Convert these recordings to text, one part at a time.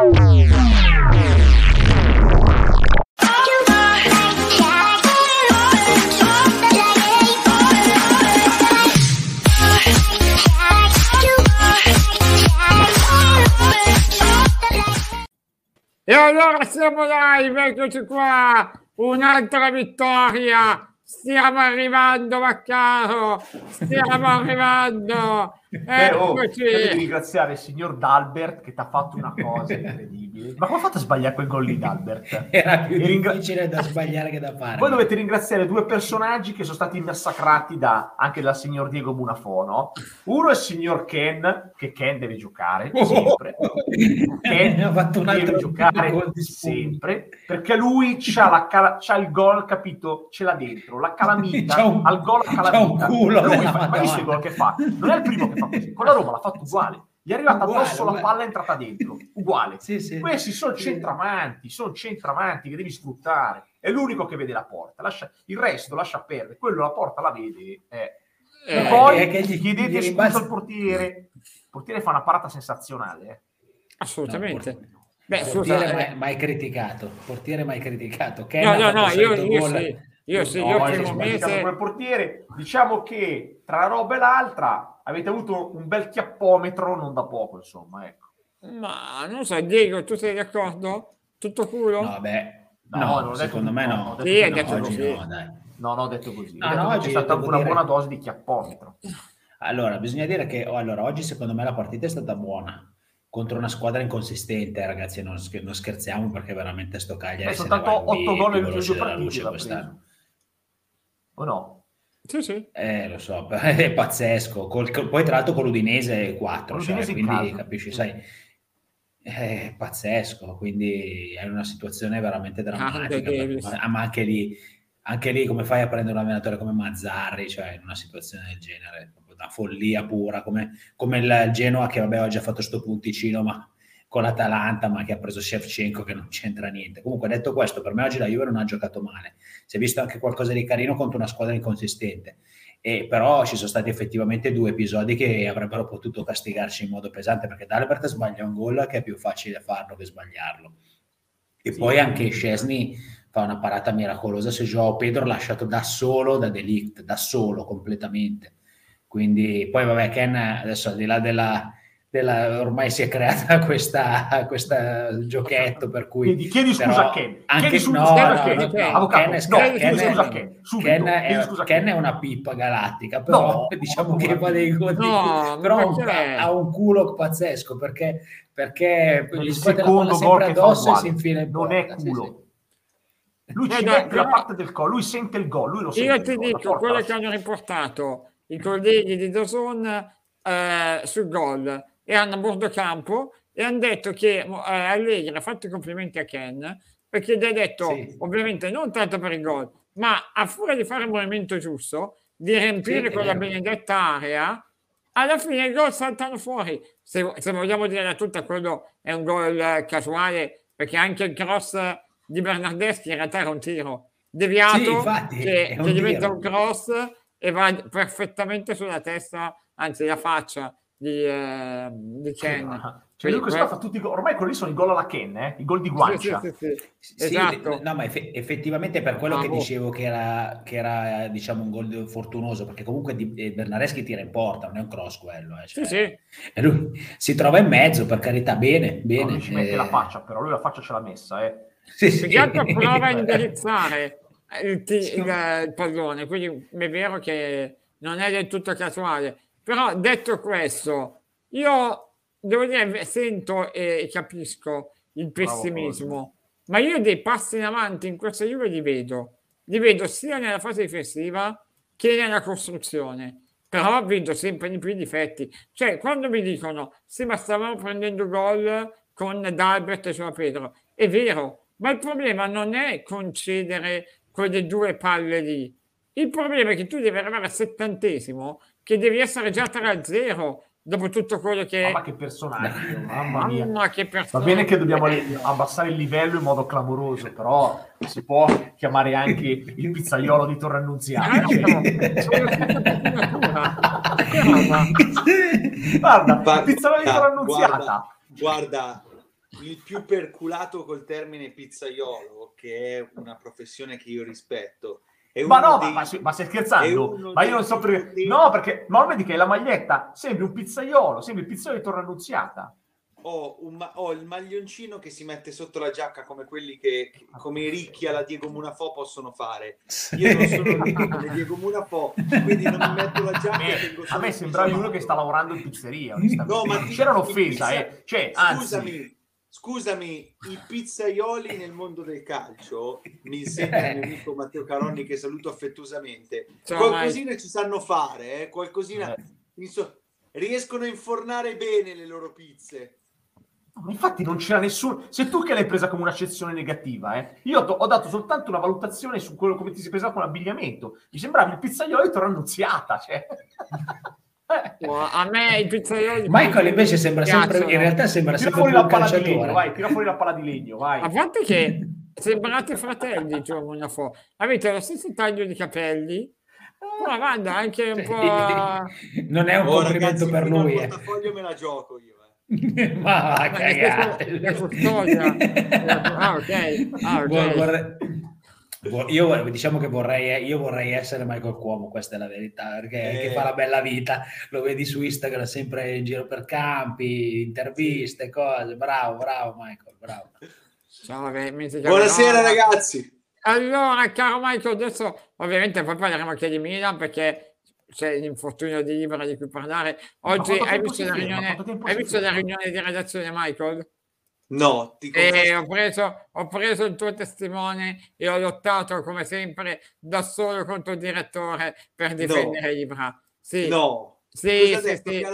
E allora siamo live, eccoci qua, un'altra vittoria Stiamo arrivando, Maccaro! Stiamo arrivando! Beh, oh, devi ringraziare il signor Dalbert che ti ha fatto una cosa incredibile. Ma come ha fatto a sbagliare quel gol lì, Dalbert? Era più ringra- difficile da sbagliare che da fare. Voi dovete ringraziare due personaggi che sono stati massacrati da, anche dal signor Diego Bunafono. Uno è il signor Ken, che Ken deve giocare sempre. Ken ha fatto un altro deve giocare sempre, perché lui c'ha, la cal- c'ha il gol, capito? Ce l'ha dentro la calamita un, al gol a calamita. C'è un culo lui fa, ma il gol che fa? Non è il primo che fa così, con la Roma l'ha fatto uguale. Gli è arrivata uguale, addosso uguale. la palla è entrata dentro, uguale. sì, sì. Questi sono centravanti, sono centravanti che devi sfruttare. È l'unico che vede la porta, lascia, il resto lascia perdere. Quello la porta la vede. Eh. E poi è che gli chiedete gli scusa al portiere. Il portiere fa una parata sensazionale. Eh. Assolutamente. No, Beh, portiere scusa, mai, eh. mai criticato, portiere mai criticato. Ken no, no, no, io, io sì. Io sì, io primo mese... Quel portiere, diciamo che tra una roba e l'altra avete avuto un bel chiappometro non da poco, insomma, ecco. Ma non so, Diego, tu sei d'accordo? Tutto culo? No, beh, no, no secondo me no. Sì, hai detto così. No, dai. No, no, ho detto così. No, detto no, c'è stata una dire... buona dose di chiappometro. Allora, bisogna dire che oh, allora, oggi secondo me la partita è stata buona contro una squadra inconsistente, ragazzi, non, non scherziamo perché veramente sto Cagliari... Sono soltanto 8 gol in due partite quest'anno o no? Sì, sì. Eh, lo so, è pazzesco. Col, poi tra l'altro con l'Udinese 4, cioè, quindi capisci, sai, è pazzesco, quindi è una situazione veramente drammatica. Ah, ma anche lì, anche lì come fai a prendere un allenatore come Mazzarri, cioè in una situazione del genere, una follia pura, come, come il Genoa che vabbè oggi ha fatto sto punticino, ma con l'Atalanta, ma che ha preso Shevchenko che non c'entra niente. Comunque, detto questo, per me oggi la Juve non ha giocato male. Si è visto anche qualcosa di carino contro una squadra inconsistente. E però ci sono stati effettivamente due episodi che avrebbero potuto castigarci in modo pesante perché Dalbert sbaglia un gol che è più facile farlo che sbagliarlo. E sì. poi anche Scesni fa una parata miracolosa se Joao Pedro lasciato da solo da Delict, da solo completamente. Quindi poi vabbè Ken adesso al di là della, della, ormai si è creata questa, questa giochetto per cui chiedi, chiedi scusa a Ken. anche chiedi scusa, no, no, Ken, no, Ken, Avvocato, Ken, no, Ken, Ken, scusa Ken, subito, Ken, è, Ken. è una pippa galattica però no, diciamo che va dei godi no, però un, ha un culo pazzesco perché, perché gli scuote la palla sempre addosso e si infila in non è culo sì, sì. Lui ci eh, mette la parte del collo, lui sente il gol, lui lo sente. Io ti dico, quello che hanno riportato i colleghi di Dazon eh, sul gol erano a bordo campo e hanno detto che eh, Allegri ha fatto i complimenti a Ken perché gli ha detto sì. ovviamente non tanto per il gol ma a furia di fare il movimento giusto di riempire sì, quella benedetta area alla fine i gol saltano fuori. Se, se vogliamo dire la tutta quello è un gol casuale perché anche il cross di Bernardeschi in realtà era un tiro deviato sì, infatti, che, che diventa un cross e va perfettamente sulla testa anzi la faccia di, eh, di Ken. Cioè, lui questo fa tutti i gol. Ormai quelli sono i gol alla Ken, eh? i gol di guancia. Sì, sì, sì, sì. esatto. No, ma eff- effettivamente per quello ah, che boh. dicevo che era, che era diciamo un gol fortunoso, perché comunque di, eh, Bernareschi tira in porta, non è un cross quello. Eh, cioè, sì, sì. E lui si trova in mezzo, per carità, bene, bene. No, ci mette eh... la faccia, però lui la faccia ce l'ha messa. Eh. Sì, sì. prova a indirizzare il, t- il, il pallone, quindi è vero che non è del tutto casuale però detto questo, io devo dire, sento e capisco il pessimismo, ma io dei passi in avanti in questa Juve li vedo. Li vedo sia nella fase difensiva che nella costruzione. Però vedo sempre di più i difetti. Cioè, quando mi dicono, sì, ma stavamo prendendo gol con Dalbert e Gioa Pedro, è vero, ma il problema non è concedere quelle due palle lì. Il problema è che tu devi arrivare al settantesimo che devi essere già 3-0 dopo tutto quello che... Mamma che personaggio, mamma mia. Mamma che personaggio. Va bene che dobbiamo abbassare il livello in modo clamoroso, però si può chiamare anche il pizzaiolo di Torre Annunziata. guarda, il pizzaiolo di Torre Annunziata. Guarda, guarda il più perculato col termine pizzaiolo, che è una professione che io rispetto. Ma no, dei... ma, ma, stai scherzando? Ma io non so perché. Dei... No, perché ma vedi che la maglietta sembra un pizzaiolo, sembra il pizzaiolo di Torre Annunziata ho, ma- ho, il maglioncino che si mette sotto la giacca come quelli che, che come i ricchi alla Diego Munafò possono fare. Io non sono ricco come Diego Munafò, quindi non mi metto la giacca. A me, a sembravi uno che sta lavorando in pizzeria. No, ma c'era un'offesa, eh. cioè, scusami, anzi... scusami, i pizzaioli nel mondo del calcio, mi insegna il mio amico Matteo Caronni che saluto affettuosamente. Qualcosina ci sanno fare, eh? qualcosina. Eh. Inso- riescono a infornare bene le loro pizze. Ma infatti non c'era nessuno. Se tu che l'hai presa come un'accezione negativa, eh? io ho dato soltanto una valutazione su quello come ti si presa con l'abbigliamento. Mi sembrava il pizzaiolo di Torre Annunziata. Cioè. a me il pizzaiolo Michael invece sembra sempre in realtà sembra tira sempre fuori la palla di legno vai tira fuori la palla di legno vai a parte che sembrate fratelli giorno una fo avete lo stesso taglio di capelli ma guarda anche un po' non è un oh, complimento ragazzi, per lui il eh. portafoglio me la gioco io ma va cagare. ah, ok. Ah, okay. Vorrei, io diciamo che vorrei, io vorrei essere Michael Cuomo, questa è la verità, perché eh. che fa la bella vita, lo vedi su Instagram sempre in giro per campi, interviste, cose, bravo, bravo Michael, bravo. Ciao, Buonasera ragazzi. Allora, caro Michael, adesso ovviamente poi parleremo anche di Milan perché c'è l'infortunio di Libera di cui parlare. Oggi hai visto, la riunione, hai visto la riunione di redazione, Michael? No, ti e ho preso, ho preso il tuo testimone e ho lottato come sempre da solo contro il direttore per difendere no. Ibra. Sì. No. Sì, sì, sì.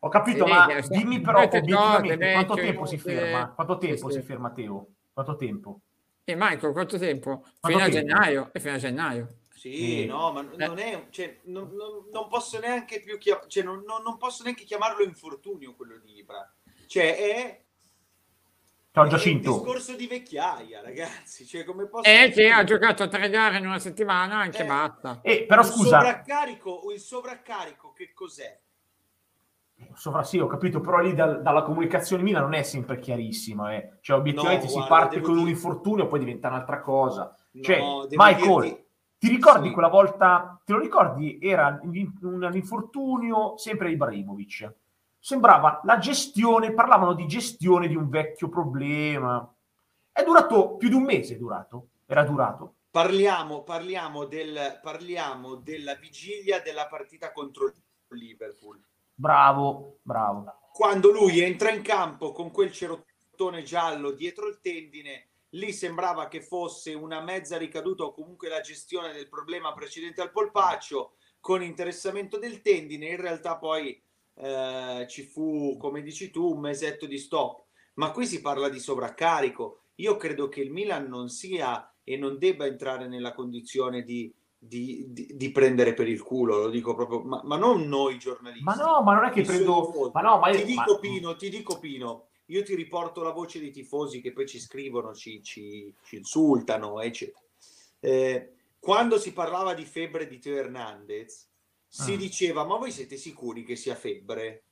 Ho capito, sì, ma dimmi però obiettivamente quanto tempo si ferma? Quanto tempo si ferma Teo? Quanto tempo? E Michael, quanto tempo? Quanto fino tempo? a gennaio. E fino a gennaio. Sì, mm. no, ma eh. non è, cioè, non, non, non, posso neanche più chiam- cioè, non, non, posso neanche chiamarlo infortunio quello di Ibra. Cioè, è, Ciao Giacinto. È un discorso di vecchiaia, ragazzi. Cioè, come posso eh, che ha giocato tre gare in una settimana, anche eh, basta. Eh, però il scusa. Sovraccarico, il sovraccarico che cos'è? Sovra, sì, ho capito, però lì da, dalla comunicazione Milan non è sempre chiarissima. Eh. Cioè, obiettivamente no, guarda, si parte con dire... un infortunio poi diventa un'altra cosa. Cioè, no, Michael, dirti ti ricordi sì. quella volta, te lo ricordi? Era un infortunio sempre Ibrahimovic. Sembrava la gestione, parlavano di gestione di un vecchio problema. È durato più di un mese, è durato. Era durato. Parliamo, parliamo, del, parliamo della vigilia della partita contro Liverpool. Bravo, bravo. Quando lui entra in campo con quel cerottone giallo dietro il tendine lì sembrava che fosse una mezza ricaduta o comunque la gestione del problema precedente al polpaccio con interessamento del tendine, in realtà poi eh, ci fu, come dici tu, un mesetto di stop. Ma qui si parla di sovraccarico. Io credo che il Milan non sia e non debba entrare nella condizione di, di, di, di prendere per il culo, lo dico proprio, ma, ma, non noi giornalisti. Ma no, ma non è che prendo... Ma no, ma ti dico ma... Pino, ti dico Pino, io ti riporto la voce dei tifosi che poi ci scrivono, ci, ci, ci insultano, eccetera. Eh, quando si parlava di febbre di Teo Hernandez, si ah. diceva: Ma voi siete sicuri che sia febbre?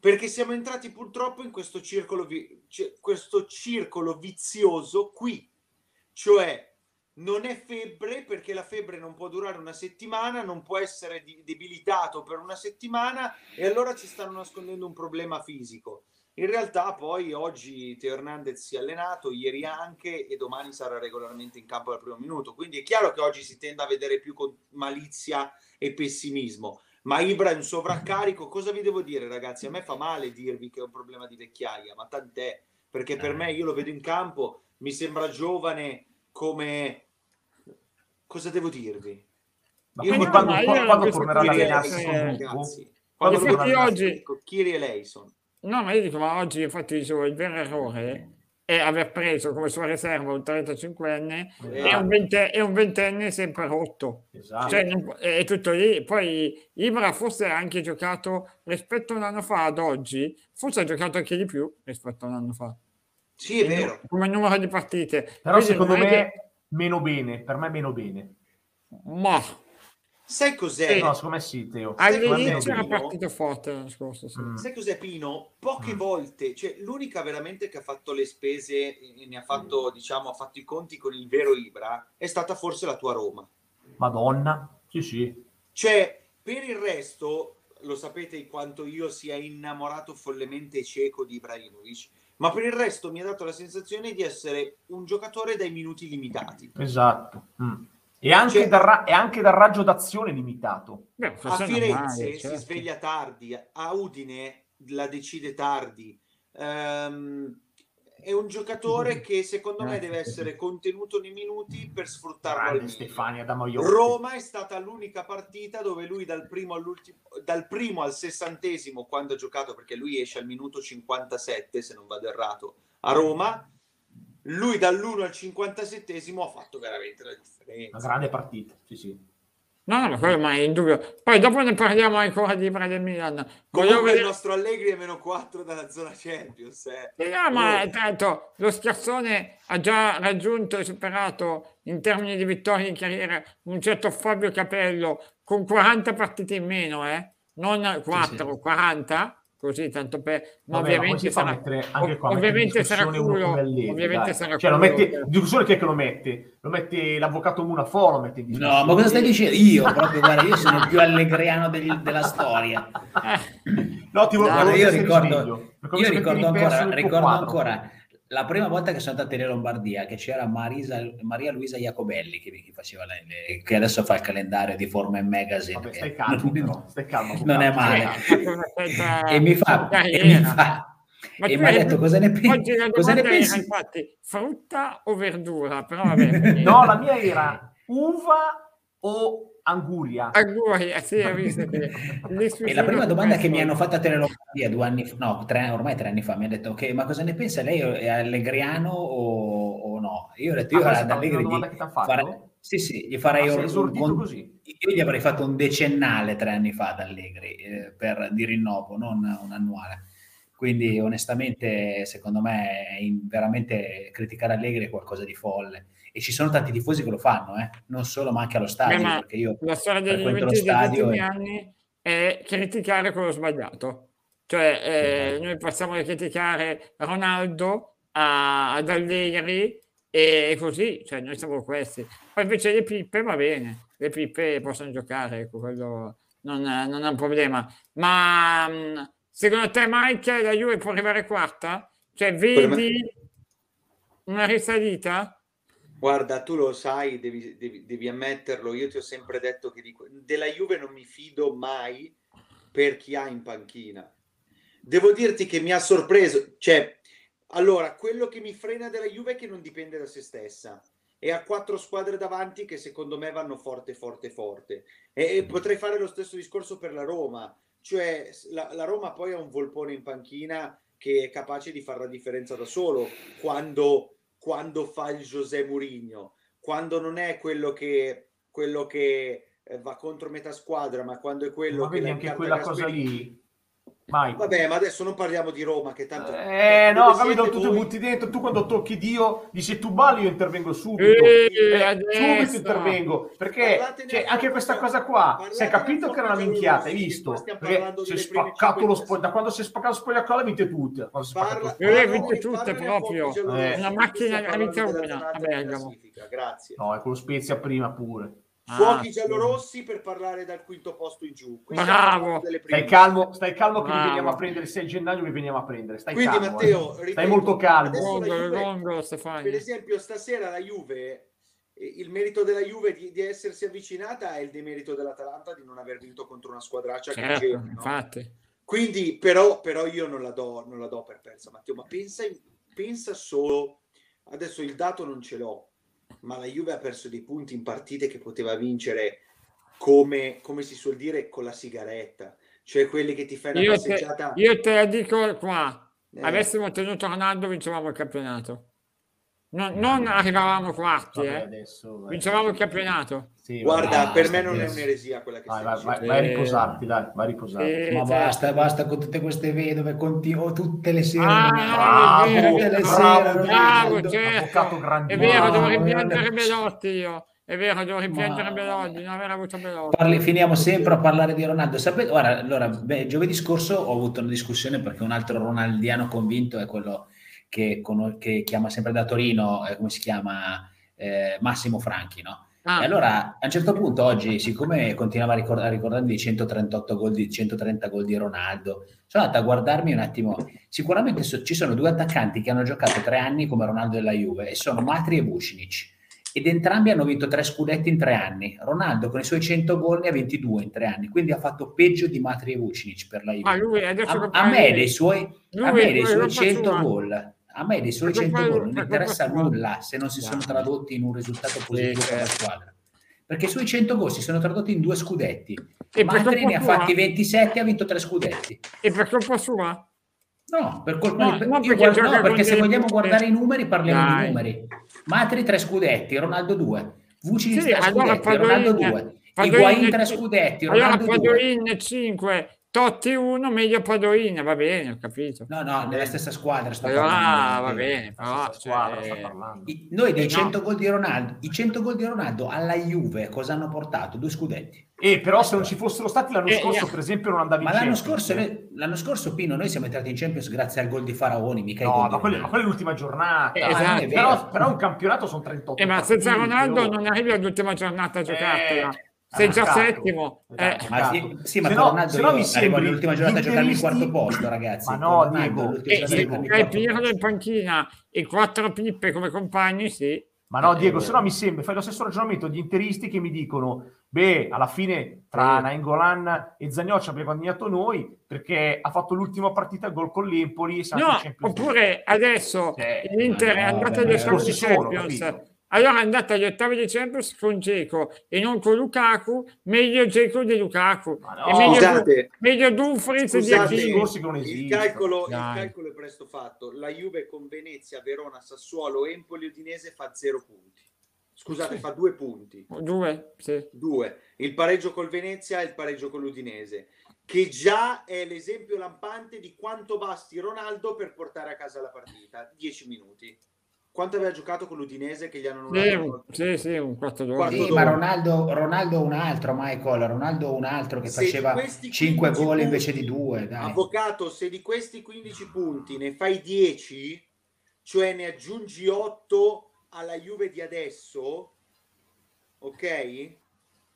Perché siamo entrati purtroppo in questo circolo, vi- questo circolo vizioso qui, cioè non è febbre perché la febbre non può durare una settimana, non può essere debilitato per una settimana e allora ci stanno nascondendo un problema fisico. In realtà poi oggi Teo Hernandez si è allenato, ieri anche, e domani sarà regolarmente in campo al primo minuto. Quindi è chiaro che oggi si tende a vedere più con malizia e pessimismo. Ma Ibra è un sovraccarico, cosa vi devo dire ragazzi? A me fa male dirvi che è un problema di vecchiaia, ma tant'è, perché per me io lo vedo in campo, mi sembra giovane come... Cosa devo dirvi? Ma io quando, quando, quando tornerà ad allenarsi ragazzi, quando tornerà oggi... Kiri e Leison No, ma io dico, ma oggi infatti dicevo, il vero errore è aver preso come sua riserva un 35enne esatto. e, un vente, e un ventenne sempre rotto. Esatto. Cioè, è tutto lì. Poi Ibra forse ha anche giocato rispetto a un anno fa ad oggi, forse ha giocato anche di più rispetto a un anno fa. Sì, è vero. Come numero di partite. Però Quindi secondo me che... meno bene, per me meno bene. Ma Sai cos'è? Sì, no, secondo me sì, Teo. All'inizio era partito forte scorso. Sì. Mm. Sai cos'è, Pino? Poche mm. volte, cioè l'unica veramente che ha fatto le spese e ne ha fatto, diciamo, ha fatto i conti con il vero Ibra è stata forse la tua Roma. Madonna, sì, sì. Cioè, per il resto, lo sapete quanto io sia innamorato follemente cieco di Ibrahimovic, ma per il resto mi ha dato la sensazione di essere un giocatore dai minuti limitati. Esatto. Mm. E anche, cioè, dal ra- e anche dal raggio d'azione limitato. Beh, a Firenze male, certo. si sveglia tardi, a Udine la decide tardi. Um, è un giocatore che secondo me deve essere contenuto nei minuti per sfruttarlo Stefania da Roma è stata l'unica partita dove lui dal primo, dal primo al sessantesimo quando ha giocato perché lui esce al minuto 57 se non vado errato a Roma lui dall'1 al 57 ha fatto veramente la differenza. Una grande partita, sì sì. No, no, quello mai in dubbio. Poi dopo ne parliamo ancora di Ibra del Milan. Comunque vedere... il nostro Allegri è meno 4 dalla zona Champions. Eh. Sì, no, ma oh. tanto lo schiazzone ha già raggiunto e superato in termini di vittorie in carriera un certo Fabio Capello con 40 partite in meno, eh? non 4, sì, sì. 40 così tanto per ma Vabbè, ovviamente sarà anche qua, ovviamente sarà culo ovviamente sarà cioè, culo, lo metti, per... discussione che, che lo mette lo mette l'avvocato Munaforo lo mette no ma cosa stai dicendo? Io proprio guarda io sono il più allegriano degli, della storia. No ti volevo no, io ricordo io ricordo ancora ricordo ancora la prima volta che sono andato in Lombardia, che c'era Marisa, Maria Luisa Jacobelli che, che, faceva le, le, che adesso fa il calendario di Forma Magazine. Vabbè, stai calmo, non, stai calmo, non è male. e mi fa, e mi fa ma e mi ha detto cosa ne, pensi? cosa ne pensi? infatti, frutta o verdura? Però vabbè, no, la mia era uva o Anguria. Anguria, sì, ho visto che... e la prima domanda che mi hanno fatto a Telenomadia due anni fa, no, tre, ormai tre anni fa, mi ha detto, ok, ma cosa ne pensa lei? È allegriano o, o no? Io ho detto, io ah, ad Allegri di fare... Sì, sì, gli farei ah, un, un, così. Io gli avrei fatto un decennale tre anni fa ad Allegri eh, per, di rinnovo, non un annuale. Quindi onestamente, secondo me, in, veramente criticare Allegri è qualcosa di folle e ci sono tanti tifosi che lo fanno, eh? non solo ma anche allo stadio. Beh, perché io la storia degli Juventus degli ultimi e... anni è criticare quello sbagliato. Cioè, eh, sì. noi passiamo a criticare Ronaldo a, ad Allegri e così, cioè noi siamo questi. Poi invece le pippe va bene, le pippe possono giocare, ecco, quello non, non è un problema. Ma mm, secondo te, Mike, la Juve può arrivare quarta? Cioè, vedi una risalita? Guarda, tu lo sai, devi, devi, devi, ammetterlo. Io ti ho sempre detto che dico, della Juve non mi fido mai per chi ha in panchina. Devo dirti che mi ha sorpreso. Cioè, allora, quello che mi frena della Juve è che non dipende da se stessa. E ha quattro squadre davanti che secondo me vanno forte, forte, forte. E, e potrei fare lo stesso discorso per la Roma. Cioè, la, la Roma poi ha un volpone in panchina che è capace di fare la differenza da solo quando quando fa il José Mourinho, quando non è quello che, quello che eh, va contro metà squadra, ma quando è quello ma che... Vedi anche quella cosa lì Mai. Vabbè, ma adesso non parliamo di Roma, che tanto... Eh, no, capito, tu ti butti dentro, tu quando tocchi Dio dici tu balli, io intervengo subito. Eh, eh, subito intervengo, perché cioè, anche questa cosa qua, si è capito che era una minchiata, hai visto? Si è spaccato lo spogliacolo, da quando si è spaccato lo spogliacolo vince tutte. Parla, eh, vince tutte proprio. Eh. Una macchina a vince una. Grazie. No, è con lo Spezia prima pure. Fuochi ah, giallorossi per parlare dal quinto posto in giù. Quindi Bravo. Stai calmo, stai calmo che li veniamo a prendere il 6 gennaio, li veniamo a prendere. Stai Quindi calmo, Matteo, eh. stai molto calmo. Longo, longo, per esempio, stasera la Juve, il merito della Juve di, di, essersi avvicinata è il demerito dell'Atalanta di non aver vinto contro una squadraccia certo, che no? infatti. Quindi, però, però io non la, do, non la do per persa, Matteo, ma pensa, pensa solo, adesso il dato non ce l'ho, ma la Juve ha perso dei punti in partite che poteva vincere come, come si suol dire con la sigaretta, cioè quelli che ti fai una io passeggiata. Te, io te la dico qua, eh. avessimo tenuto Ronaldo vincevamo il campionato. Non, non arrivavamo quarti, Vabbè, eh. adesso, vincevamo il campionato. Sì, Guarda, basta, per me non adesso. è un'eresia quella che vai, vai, vai, vai, a riposarti, dai, vai a riposarti. Eh, Ma basta, basta con tutte queste vedove, continuo tutte le sere. Ah, bravo, tutte le bravo, sere, bravo, certo. È vero, dovrei piangere Belotti io. è vero, devo rimpiangere Ma... Beloggi, non aver avuto Beloggi. Parli, finiamo sempre a parlare di Ronaldo. Sapete, guarda, allora, beh, giovedì scorso ho avuto una discussione perché un altro ronaldiano convinto è quello che, con, che chiama sempre da Torino, eh, come si chiama, eh, Massimo Franchi, no? Ah. E allora a un certo punto oggi, siccome continuava a, ricord- a ricordarmi i 138 gol di 130 gol di Ronaldo, sono andato a guardarmi un attimo. Sicuramente so- ci sono due attaccanti che hanno giocato tre anni come Ronaldo della Juve e sono Matri e Vucinic ed entrambi hanno vinto tre scudetti in tre anni. Ronaldo con i suoi 100 gol ne ha 22 in tre anni, quindi ha fatto peggio di Matri e Vucinic per la Juve. Ah, lui, a, a, me dei suoi, a me dei suoi 100 gol, a me dei suoi 100 gol non interessa nulla se non si sono tradotti in un risultato positivo per la squadra. Perché i suoi 100 gol si sono tradotti in due scudetti. E Matri ne ha fatti 27 e ha vinto tre scudetti. E per colpa sua? No, per colpa no, di... no, perché, guardo, no, perché se vogliamo guardare i numeri parliamo Dai. di numeri. Matri tre scudetti, Ronaldo 2. Vucinic sì, 3 allora scudetti, Ronaldo 2. Higuain 3 scudetti, Ronaldo allora 2. in 5, Totti 1, meglio Padoin, va bene, ho capito. No, no, nella stessa squadra sto allora, parlando. va bene, però, squadra, cioè... I, noi dei 100 no. gol di Ronaldo, i 100 gol di Ronaldo alla Juve cosa hanno portato? Due scudetti. E eh, però se non ci fossero stati l'anno eh, scorso, eh, per esempio, non andavi ma in l'anno scorso, l'anno scorso, Pino, noi siamo entrati in Champions grazie al gol di Faraoni, mica No, ma, quelle, ma quella è l'ultima giornata. Eh, esatto. però, però, un campionato sono 38. Eh, ma senza Ronaldo non arrivi all'ultima giornata a giocartela. Eh, sei già settimo. Eh. Ma sì, sì ma se no, Ronaldo se no mi sembra l'ultima giornata a giocare il quarto posto, ragazzi. Ma no, Diego. E, e Pirlo in panchina e quattro pippe come compagni, sì. Ma no, Diego, se no mi sembra, fai lo stesso ragionamento di interisti che mi dicono, beh, alla fine tra. Nainggolan e Zagnocci abbiamo guadagnato noi perché ha fatto l'ultima partita gol con l'Empoli. No, oppure adesso cioè, l'Inter è andato agli Champions allora è andata agli ottavi di Champions con Geco e non con Lukaku, meglio Geco di Lukaku. No, e meglio, scusate, meglio Dumfries di Achille. Il calcolo, il calcolo è presto fatto. La Juve con Venezia, Verona, Sassuolo, Empoli, Udinese fa zero punti. Scusate, sì. fa due punti. Due, sì. Due. Il pareggio col Venezia e il pareggio con l'Udinese che già è l'esempio lampante di quanto basti Ronaldo per portare a casa la partita. Dieci minuti quanto aveva giocato con l'Udinese che gli hanno annullato? Sì, sì, un 4 sì, ma Ronaldo, Ronaldo un altro, Michael, Ronaldo un altro che se faceva 5 gol punti, invece di 2. Avvocato, se di questi 15 punti ne fai 10, cioè ne aggiungi 8 alla Juve di adesso, ok?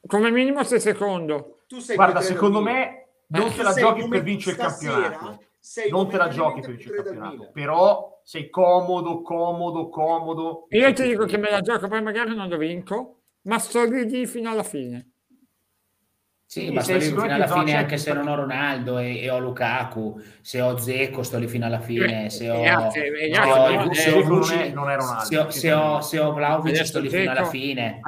Come minimo sei secondo. Tu sei Guarda, secondo me non eh, te la giochi per vincere il campionato. Non te la giochi per vincere il campionato, però sei comodo, comodo, comodo. Io ti dico che me la gioco, poi magari non lo vinco, ma sto lì fino alla fine. Sì, ma sto lì fino alla fine anche se non ho Ronaldo e, e, ho Lukaku, se ho Zecco sto lì fino alla fine, se ho, se ho Vlaovic sto lì fino alla fine.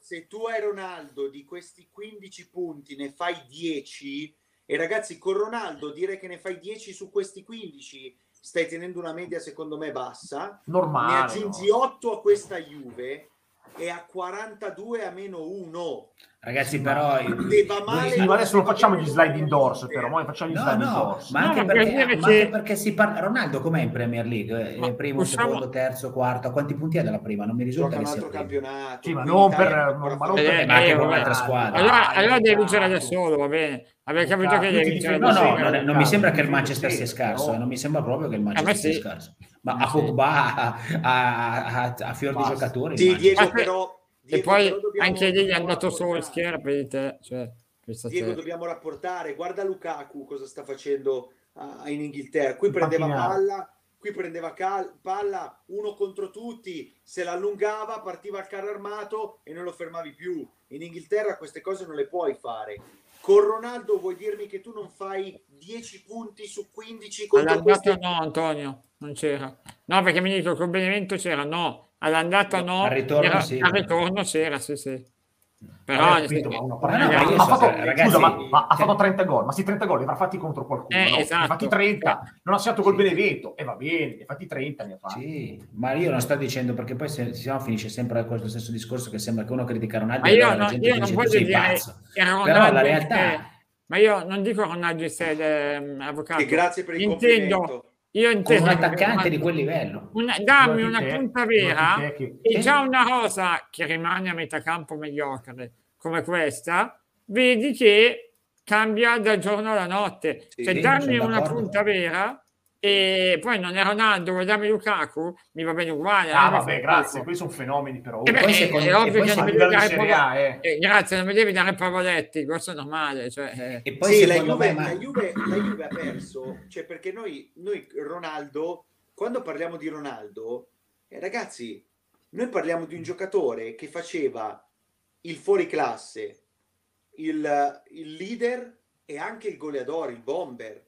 Se tu hai Ronaldo di questi 15 punti ne fai 10 e ragazzi con Ronaldo dire che ne fai 10 su questi 15 stai tenendo una media secondo me bassa, Normale, ne aggiungi no. 8 a questa Juve e a 42 a meno 1. Ragazzi, però sì, ma adesso lo facciamo gli slide indoors, però noi facciamo gli no, slide no, indoors. Ma anche, no, perché, ma anche perché, si parla Ronaldo com'è in Premier League? Ma primo, possiamo... secondo, terzo, quarto, quanti punti ha dalla prima? Non mi risulta Gioca che un altro campionato. Sì, ma non per, non, ma non per eh, ma anche con un'altra squadra. Allora, allora devi vincere da solo, va bene. Avevi capito che devi vincere No, no, non, mi sembra che il Manchester sia scarso, eh, non mi sembra proprio che il Manchester sia scarso. Ma a Pogba, a fior di giocatori. Sì, Diego, però Diego, e poi dobbiamo... anche lì è andato solo in schiera per te. Cioè, Diego, dobbiamo rapportare. Guarda Lukaku cosa sta facendo uh, in Inghilterra. Qui prendeva palla, qui prendeva cal- palla uno contro tutti, se l'allungava, partiva il carro armato e non lo fermavi più. In Inghilterra queste cose non le puoi fare. Con Ronaldo vuoi dirmi che tu non fai 10 punti su 15 contro questi... No, Antonio, non c'era. No, perché mi dico che con Benevento c'era, no All'andata no, al ritorno, era, sì, al ritorno c'era, sì, sì. Però eh, capito, ma ma ha, fatto, ragazzi, scusa, ma, ma ha fatto 30 gol, ma sì 30 gol li avrà fatti contro qualcuno, eh, no? esatto. ne ha fatti 30, non ha segnato col Benevento e va bene, ne ha fatti 30 ne ha fatti. Sì, ma io non sto dicendo perché poi se, se no finisce sempre questo stesso discorso che sembra che uno critica Ronaldo ma io, no, io non voglio dire pazzo. Però la realtà è... ma io non dico Ronaldo sei eh, avvocato. E grazie per il intendo, io intendo un attaccante di quel livello. Una, dammi una te, punta vera che... e già una rosa che rimane a metà campo mediocre come questa, vedi che cambia dal giorno alla notte. Sì, cioè, dammi una punta vera e poi non è Ronaldo, vuoi darmi Lukaku? Mi va bene uguale. Ah, vabbè, grazie, questi sono fenomeni però. Eh beh, poi è ovvio che non mi devi dare pavo... eh. eh, grazie, non mi devi dare pavoletti, questo è normale. Cioè, eh. E poi sì, la Juve, me, la, Juve, la Juve ha perso, cioè perché noi, noi Ronaldo, quando parliamo di Ronaldo, eh, ragazzi, noi parliamo di un giocatore che faceva il fuoriclasse, il, il leader e anche il goleador, il bomber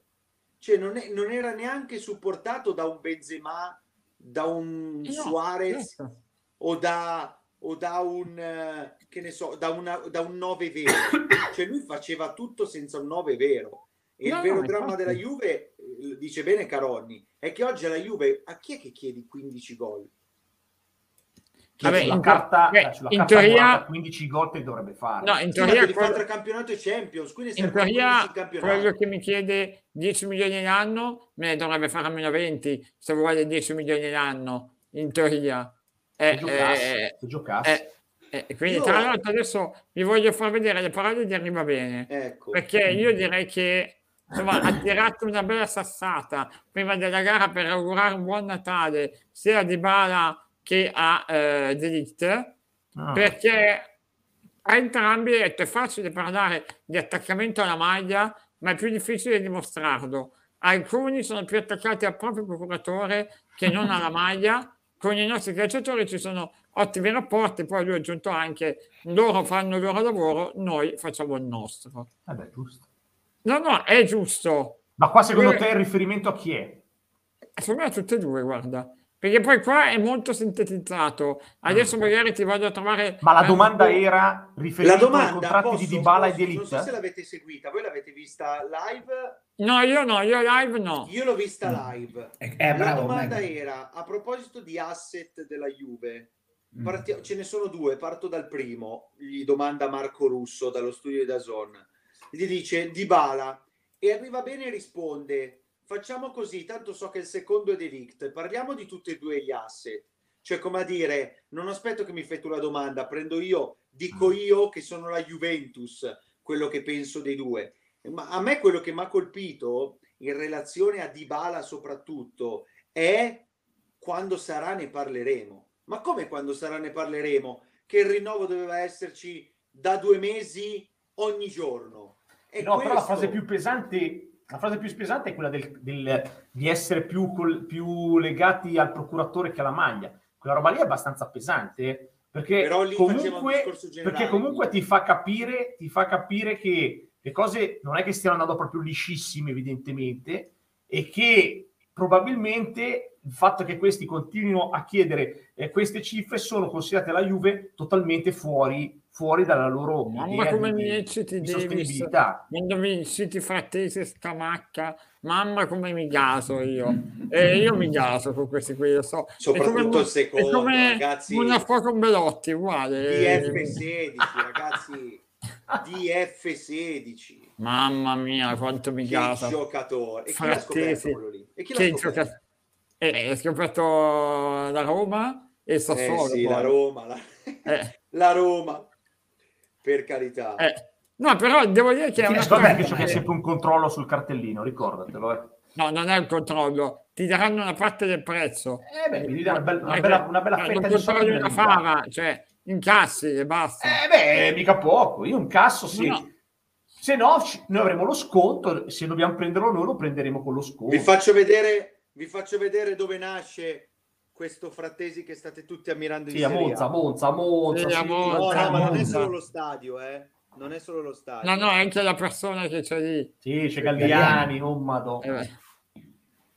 cioè non, è, non, era neanche supportato da un Benzema, da un eh no, Suarez certo. o, da, o da un che ne so, da, una, da un 9 vero. cioè lui faceva tutto senza un 9 vero. E no, il vero no, dramma infatti. della Juve, eh, dice bene Caronni, è che oggi alla Juve a chi è che chiedi 15 gol? Vabbè, sulla in, carta, beh, sulla in carta teoria 15 gol che dovrebbe fare. No, in teoria sì, quello, campionato e Champions, quindi in teoria quello che mi chiede 10 milioni l'anno me ne dovrebbe fare almeno 20 se vuole 10 milioni l'anno in teoria. Eh, se giocasse, eh, giocasse. Eh, eh, quindi io... tra l'altro adesso vi voglio far vedere le parole di Arriva Bene ecco. perché io direi che insomma, ha tirato una bella sassata prima della gara per augurare un buon Natale sia di Bala che ha eh, Delict, ah. perché a entrambi detto, è facile parlare di attaccamento alla maglia, ma è più difficile dimostrarlo. Alcuni sono più attaccati al proprio procuratore che non alla maglia. Con i nostri calciatori ci sono ottimi rapporti, poi lui ha aggiunto anche loro fanno il loro lavoro, noi facciamo il nostro. Vabbè, giusto. No, no, è giusto. Ma qua secondo te il riferimento a chi è? Secondo me a tutte e due, guarda. Perché poi qua è molto sintetizzato. Adesso mm. magari ti vado a trovare. Ma la domanda un... era riferita ai contratti posso, di Dybala posso, e di Elite? Non so se l'avete seguita, voi l'avete vista live? No, io no, io live no. Io l'ho vista mm. live. Eh, eh, la domanda mega. era a proposito di asset della Juve. Mm. Parti... Ce ne sono due, parto dal primo. Gli domanda Marco Russo dallo studio di Dazon. Gli dice Dybala e arriva bene e risponde facciamo così, tanto so che il secondo è Delict, parliamo di tutti e due gli asset. Cioè, come a dire, non aspetto che mi fai tu la domanda, prendo io, dico mm. io che sono la Juventus, quello che penso dei due. Ma a me quello che mi ha colpito in relazione a Dybala soprattutto è quando sarà ne parleremo. Ma come quando sarà ne parleremo? Che il rinnovo doveva esserci da due mesi ogni giorno. E no, questo... però la fase più pesante la frase più pesante è quella del, del, di essere più, col, più, legati al procuratore che alla maglia. Quella roba lì è abbastanza pesante perché comunque, perché comunque ti fa capire, ti fa capire che le cose non è che stiano andando proprio liscissime, evidentemente, e che probabilmente il fatto che questi continuino a chiedere eh, queste cifre sono considerate la Juve totalmente fuori fuori dalla loro mamma come mi ecciti di sostenibilità. quando mi citi frattesi scamacca mamma come mi gaso io. E io mi gaso con questi qui lo so. Soprattutto come, il secondo ragazzi. una fuoco Belotti uguale. DF16 ragazzi. DF16 mamma mia quanto mi gaso. che giocatore. E chi l'ha scoperto quello lì? e chi l'ha scoperto? Gioca... Eh, è scoperto la Roma e Sassuolo eh sì, la Roma la... Eh. la Roma per carità. Eh, no, però devo dire che è una cosa... che c'è sempre un controllo sul cartellino, ricordatelo. Eh. No, non è un controllo, ti daranno una parte del prezzo. Eh beh, mi una, bella, una bella, una bella fetta di soldi. una fava, cioè incassi e basta. Eh beh, mica poco, io incasso sì. No. Se no, noi avremo lo sconto, se dobbiamo prenderlo noi lo prenderemo con lo sconto. Vi faccio vedere, vi faccio vedere dove nasce questo Frattesi che state tutti ammirando in sì, a Monza, Monza, Monza, sì, sì, Monza, no, no, ma non è solo lo stadio, eh. Non è solo lo stadio. No, no, è anche la persona che c'è lì. Sì, c'è Galliani, non madò. Eh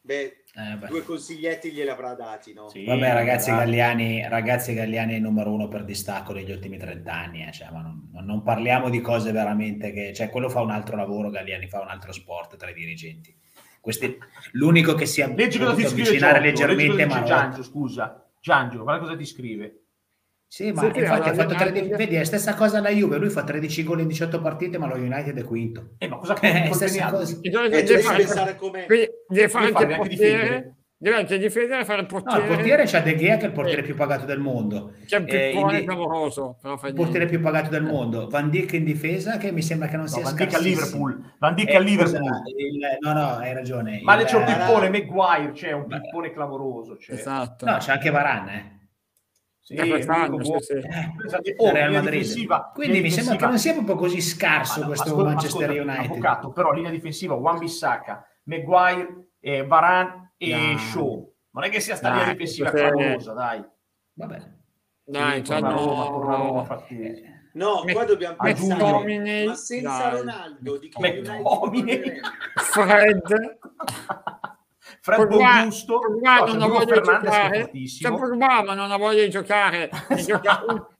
beh, eh due consiglietti glieli avrà dati, no? Sì, Vabbè, ragazzi Galliani, ragazzi Galliani è il numero uno per distacco degli ultimi 30 anni, eh. cioè, ma non, non, parliamo di cose veramente che... Cioè, quello fa un altro lavoro, Galliani fa un altro sport tra i dirigenti. Questi, l'unico che si è Leggi cosa ti scrive avvicinare Giorgio, leggermente ma Giangio, scusa. Giangio, guarda cosa ti scrive. Sì, ma sì, infatti ha fatto 13, vedi, è la stessa cosa alla Juve, lui fa 13 gol in 18 partite, ma lo United è quinto. Eh, ma cosa è la stessa cosa. E deve fare, come... deve fare anche il portiere, deve anche difendere e fare il portiere. No, il portiere c'ha De Gea che è il portiere eh. più pagato del mondo. C'è un pippone eh, clamoroso. Il portiere più pagato del mondo. Van Dijk in difesa che mi sembra che non no, sia Van Dijk a Liverpool. Van Dijk eh, a Liverpool. Il, no, no, hai ragione. Ma il, c'è un pippone, Maguire, c'è un pippone clamoroso. C'è. Esatto. No, c'è anche Varan, eh. Sì, quest'anno, sì, sì. Eh, oh, Real Madrid. Quindi mi sembra che non sia proprio così scarso no, questo ascolta, Manchester ascolta, United. Avvocato, però linea difensiva, Juan Bissaka, Maguire, eh, Varan e no. Shaw. Non è che sia sta linea difensiva clamorosa, dai. Vabbè. Dai, torna no, Roma, torna Roma, fatti... No, qua dobbiamo pensare, ma senza dai. Ronaldo di che United Fred Fred Bongusto no, non ha voglia di giocare c'è Pogba ma non ha voglia di giocare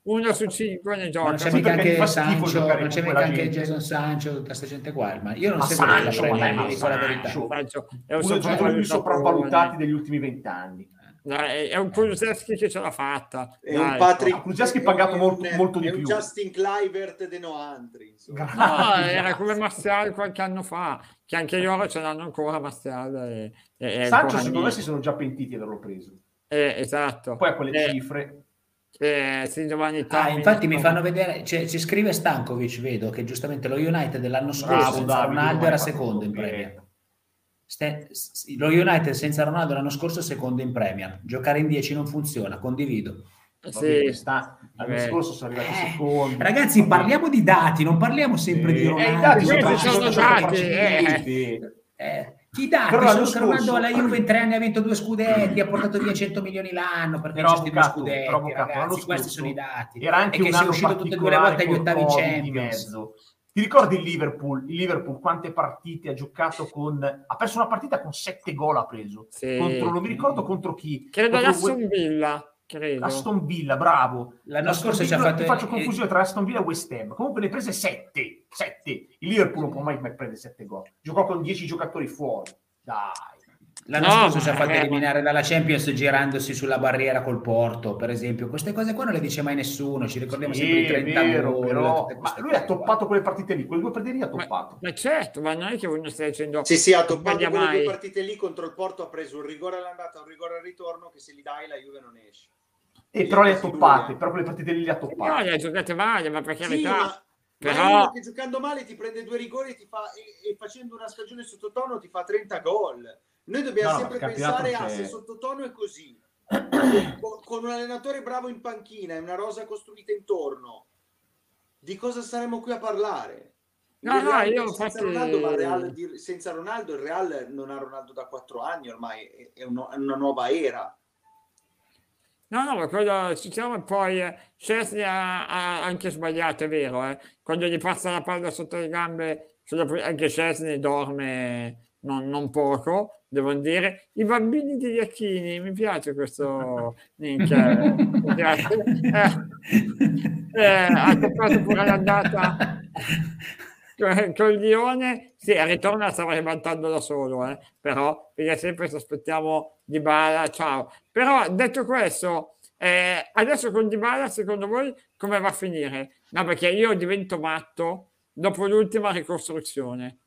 uno su cinque ne gioca non c'è mica anche Sancho non c'è mica anche Jason Sancho tutta questa gente qua ma io non ma seguo la Premier dico la verità Sancho è uno dei giocatori più sopravvalutati degli ultimi vent'anni dai, è un Kulusevski che ce l'ha fatta. È un Patrick Kulusevski pagato molto, molto di è più. un Justin Clivert de Noantri. No, era come Martial qualche anno fa, che anche loro ce l'hanno ancora Martial. E, e Sancho secondo me si sono già pentiti di averlo preso. Eh, esatto. Poi a quelle eh, cifre. Eh, sì, Giovanni ah, infatti mi fanno vedere, cioè, ci scrive Stankovic, vedo che giustamente lo United dell'anno scorso Bravo, Ronaldo era secondo in Premier lo United senza Ronaldo l'anno scorso secondo in Premier. Giocare in 10 non funziona, condivido. Sì, sta, l'anno scorso sono arrivati eh, secondi. Ragazzi, parliamo di dati, non parliamo sempre eh, di Ronaldo. Eh, dati sono, sono dati. Eh. Eh, chi dà? Però scorso... Ronaldo alla Juve in tre anni ha vinto due scudetti, ha portato via 100 milioni l'anno perché però, c'è due scudetti. Però, ragazzi, questi sono i dati. Era anche e che sia uscito tutte e due le volte agli ottavi Champions. Ti ricordi il Liverpool? Il Liverpool quante partite ha giocato con... Ha perso una partita con sette gol ha preso. Sì. Contro, non mi ricordo contro chi. Credo l'Aston Villa. Credo. Aston Villa, bravo. L'anno scorso ci ha fatto... Ti faccio confusione tra Aston Villa e West Ham. Comunque ne prese sette. Sette. Il Liverpool non può mai prendere sette gol. Giocò con dieci giocatori fuori. Dai. L'anno no, scorso si è fatto eliminare dalla Champions girandosi sulla barriera col Porto, per esempio. Queste cose qua non le dice mai nessuno, ci ricordiamo sì, sempre i 30 vero, gol, però, Ma lui ha toppato quelle partite lì, quelle due partite lì ha toppato. Ma, ma, certo, ma non è che uno stia dicendo... Sì, sì, ha toppato quelle mai. due partite lì contro il Porto, ha preso un rigore all'andata, un rigore al ritorno, che se li dai la Juve non esce. E però le ha toppate, però quelle partite lì le ha toppate. No, le ha giocate male, ma perché sì, ma... Però... che giocando male ti prende due rigori e, ti fa, e, e facendo una stagione sottotono ti fa 30 gol. Noi dobbiamo no, sempre pensare a se sottotono è così. con un allenatore bravo in panchina e una rosa costruita intorno, di cosa saremmo qui a parlare? No, no, io senza, infatti... Ronaldo, Real, senza Ronaldo il Real non ha Ronaldo da quattro anni ormai, è, una nuova era. No, no, ma quello diciamo poi eh, Chesney ha, ha, anche sbagliato, è vero, eh? quando gli passa la palla sotto le gambe, anche Chesney dorme non, non poco, devo dire. I bambini di Iacchini, mi piace questo link. Eh, mi piace. Eh, eh, ha comprato pure l'andata con il Lione. Sì, la stava ribaltando da solo, eh, però perché sempre ci aspettiamo di Bala, ciao. Però detto questo, eh, adesso con Di Bala, secondo voi come va a finire? No, perché io divento matto dopo l'ultima ricostruzione.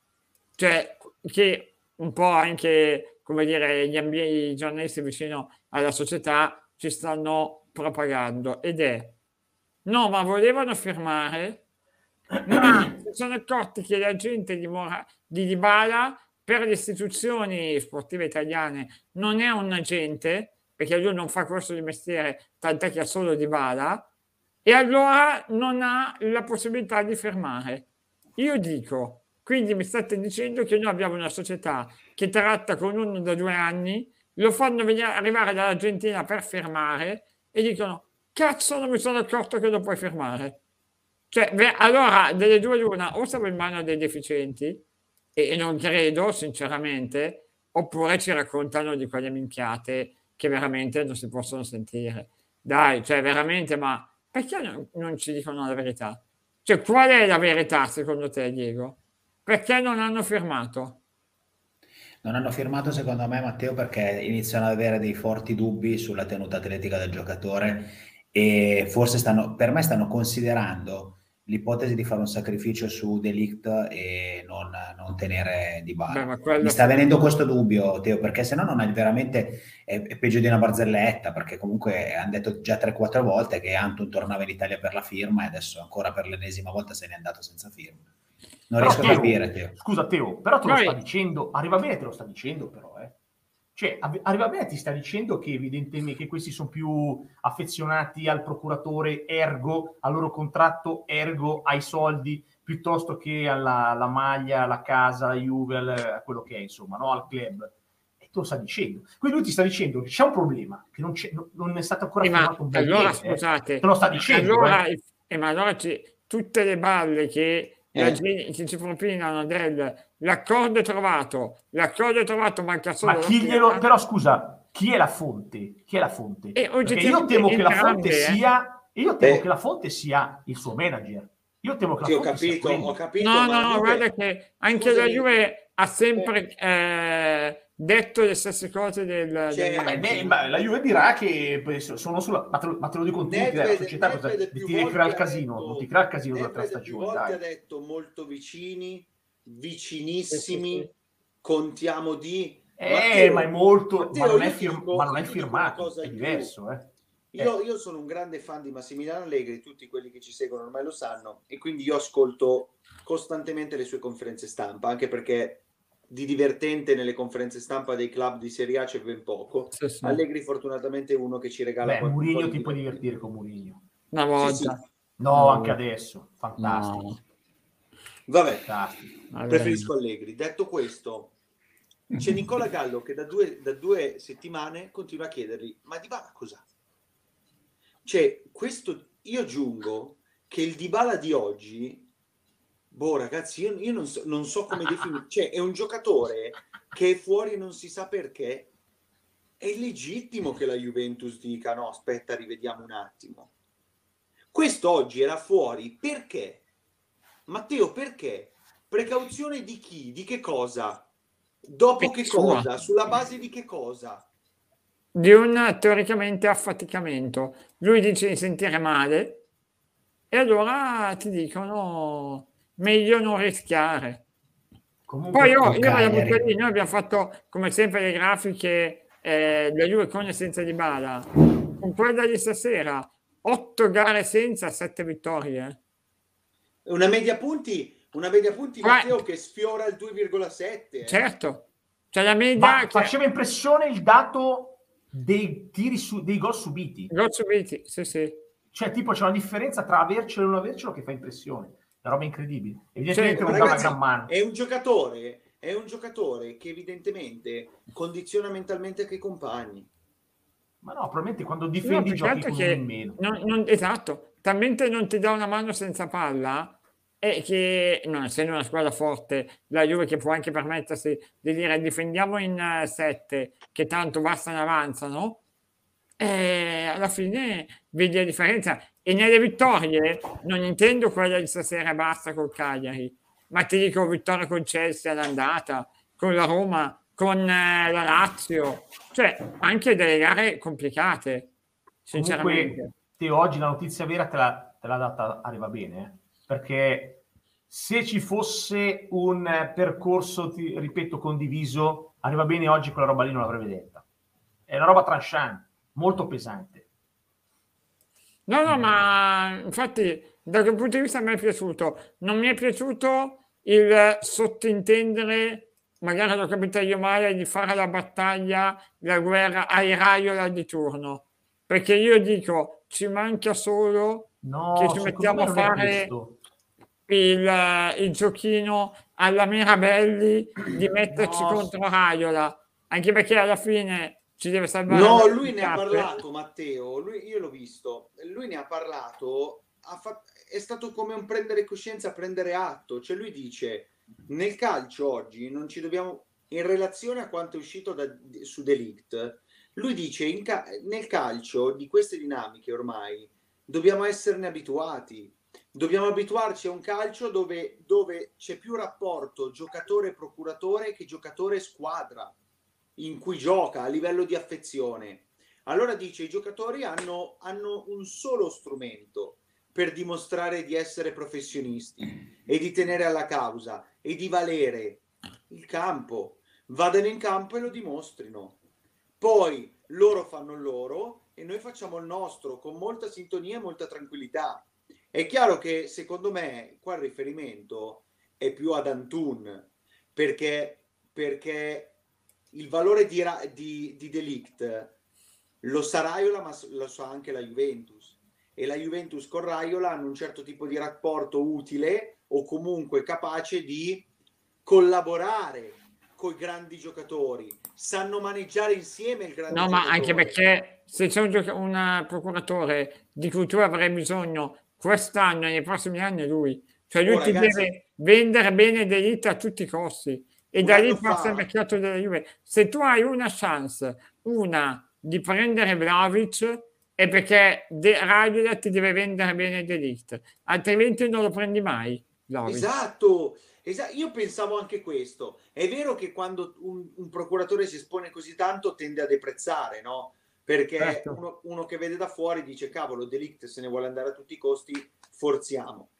Cioè, che un po' anche, come dire, gli ambienti, giornalisti vicino alla società ci stanno propagando ed è no, ma volevano firmare, ma si sono accorti che la gente di, Mora, di Dybala per le istituzioni sportive italiane non è un agente, perché lui non fa corso di mestiere, tant'è che ha solo Dybala, e allora non ha la possibilità di firmare. Io dico, quindi mi state dicendo che noi abbiamo una società che tratta con uno da due anni, lo fanno venire, arrivare dall'Argentina per firmare e dicono cazzo non mi sono accorto che lo puoi firmare. Cioè, allora, delle due l'una, o siamo in mano dei deficienti, e, e, non credo, sinceramente, oppure ci raccontano di quelle minchiate che veramente non si possono sentire. Dai, cioè, veramente, ma perché non, non ci dicono la verità? Cioè, qual è la verità secondo te, Diego? Perché non hanno firmato? Non hanno firmato secondo me Matteo perché iniziano ad avere dei forti dubbi sulla tenuta atletica del giocatore e forse stanno, per me stanno considerando l'ipotesi di fare un sacrificio su Delict e non, non tenere di bala. Mi sta venendo questo dubbio, Teo, perché se no non è veramente è, è, peggio di una barzelletta, perché comunque hanno detto già 3-4 volte che Anton tornava in Italia per la firma e adesso ancora per l'ennesima volta se n'è andato senza firma. Non però riesco Teo, a capire, Teo. Scusa, Teo, però te lo sta dicendo, arriva bene te lo sta dicendo, però, eh. Cioè, arriva bene ti sta dicendo che evidentemente che questi sono più affezionati al procuratore ergo, al loro contratto ergo, ai soldi, piuttosto che alla, alla maglia, alla casa, alla Juve, a quello che è, insomma, no? al club. E tu lo sta dicendo. Quindi lui ti sta dicendo che c'è un problema, che non, non è stato ancora eh, firmato un bel Allora, niente, eh. scusate. Eh. Te lo sta dicendo. Allora, eh. eh ma allora tutte le balle che eh. che ci propinano del l'accordo è trovato, l'accordo è trovato, manca solo. Ma chi glielo, però scusa, chi è la fonte? Chi è la fonte? E io temo che la fonte eh? sia, io temo eh. che la fonte sia il suo manager. Io temo che la sì, fonte ho capito, sia ho capito. No, no, no, guarda che anche Scusami. la Juve ha sempre eh, detto le stesse cose del, cioè, del... Beh, beh, la Juve dirà che sono sulla ma te lo, ma te lo dico Nedved, la società cosa, ti, ti crea il casino non ti crea il casino della stagione ha detto molto vicini vicinissimi contiamo di eh, Matteo, ma è molto Matteo, ma, non è, fir- ma non è firmato è diverso eh. Io, io, sono un grande fan di Massimiliano Allegri, tutti quelli che ci seguono ormai lo sanno, e quindi io ascolto costantemente le sue conferenze stampa, anche perché di divertente nelle conferenze stampa dei club di Serie A c'è ben poco. Sì, sì. Allegri fortunatamente è uno che ci regala... Beh, Murigno ti puoi divertire con Murigno. Una volta. Sì, no, no, anche adesso. Fantastico. No. Vabbè, Fantastico. preferisco Allegri. Detto questo, c'è Nicola Gallo che da due, da due settimane continua a chiedergli, ma Di Bala cos'ha? Cioè, questo, io aggiungo che il Dybala di oggi Boh, ragazzi, io, io non, so, non, so, come definire. Cioè, è un giocatore che è fuori non si sa perché. È legittimo che la Juventus dica: no, aspetta, rivediamo un attimo. Questo oggi era fuori perché? Matteo, perché? Precauzione di chi? Di che cosa? Dopo che cosa? Sulla base di che cosa? Di un teoricamente affaticamento. Lui dice di sentire male e allora ti dicono meglio non rischiare. Comunque, Poi io, io la butto lì, noi abbiamo fatto come sempre le grafiche eh, della Juve con e senza di bala. Con quella di stasera, otto gare senza, sette vittorie. Una media punti, una media punti Matteo, che sfiora il 2,7. Eh. Certo, cioè la media... Che... Faceva impressione il dato dei tiri su, dei gol subiti. Gol subiti, sì, sì. Cioè, tipo, c'è una differenza tra avercelo e non avercelo che fa impressione una roba incredibile. Evidentemente cioè, ragazzi, una gran mano. È un giocatore, è un giocatore che evidentemente condiziona mentalmente anche i compagni. Ma no, probabilmente quando difendi no, giochi che meno. Non, non, esatto, talmente non ti dà una mano senza palla e che, non essendo una squadra forte, la Juve che può anche permettersi di dire difendiamo in 7, uh, che tanto bastano avanzano, e alla fine vedi la differenza. E nelle vittorie non intendo quella di stasera basta col Cagliari, ma ti dico vittoria con Chelsea all'andata, con la Roma, con eh, la Lazio, cioè anche delle gare complicate, sinceramente. Comunque, te oggi la notizia vera te, la, te l'ha data, arriva bene, eh? perché se ci fosse un percorso, ti, ripeto, condiviso, arriva bene oggi quella roba lì non l'avrebbe detta. È una roba tranchante, molto pesante. No, no, ma infatti da quel punto di vista mi è piaciuto. Non mi è piaciuto il sottintendere, magari l'ho capito io male, di fare la battaglia, la guerra ai Raiola di turno. Perché io dico, ci manca solo no, che ci mettiamo a fare il, il, giochino alla Mirabelli di metterci no. contro Raiola. Anche perché alla fine ci deve salvare. No, lui ne ha parlato, Matteo. Lui, io l'ho visto. Lui ne ha parlato. Ha fatto, è stato come un prendere coscienza, prendere atto. Cioè, lui dice: nel calcio oggi non ci dobbiamo. In relazione a quanto è uscito da, su Delict, lui dice: ca- nel calcio di queste dinamiche ormai dobbiamo esserne abituati. Dobbiamo abituarci a un calcio dove, dove c'è più rapporto giocatore-procuratore che giocatore-squadra in cui gioca a livello di affezione. Allora dice i giocatori hanno, hanno un solo strumento per dimostrare di essere professionisti e di tenere alla causa e di valere il campo. Vadano in campo e lo dimostrino. Poi loro fanno il loro e noi facciamo il nostro con molta sintonia e molta tranquillità. È chiaro che secondo me qua il riferimento è più ad Antun perché, perché il valore di, di, di Delict lo sa Raiola ma lo sa anche la Juventus e la Juventus con Raiola hanno un certo tipo di rapporto utile o comunque capace di collaborare con i grandi giocatori, sanno maneggiare insieme il grande No, giocatore. ma anche perché se c'è un, gioc- un procuratore di cui tu avrai bisogno quest'anno e nei prossimi anni è lui. Cioè lui oh, ti ragazzi, deve vendere bene Delite a tutti i costi e da lì passa il mercato della Juve. Se tu hai una chance, una di prendere Vlaovic è perché De- Raiola ti deve vendere bene Delite, altrimenti non lo prendi mai. Vlaovic. Esatto, esatto, io pensavo anche questo. È vero che quando un, un procuratore si espone così tanto tende a deprezzare, no? Perché certo. uno, uno, che vede da fuori dice cavolo, Delict se ne vuole andare a tutti i costi, forziamo.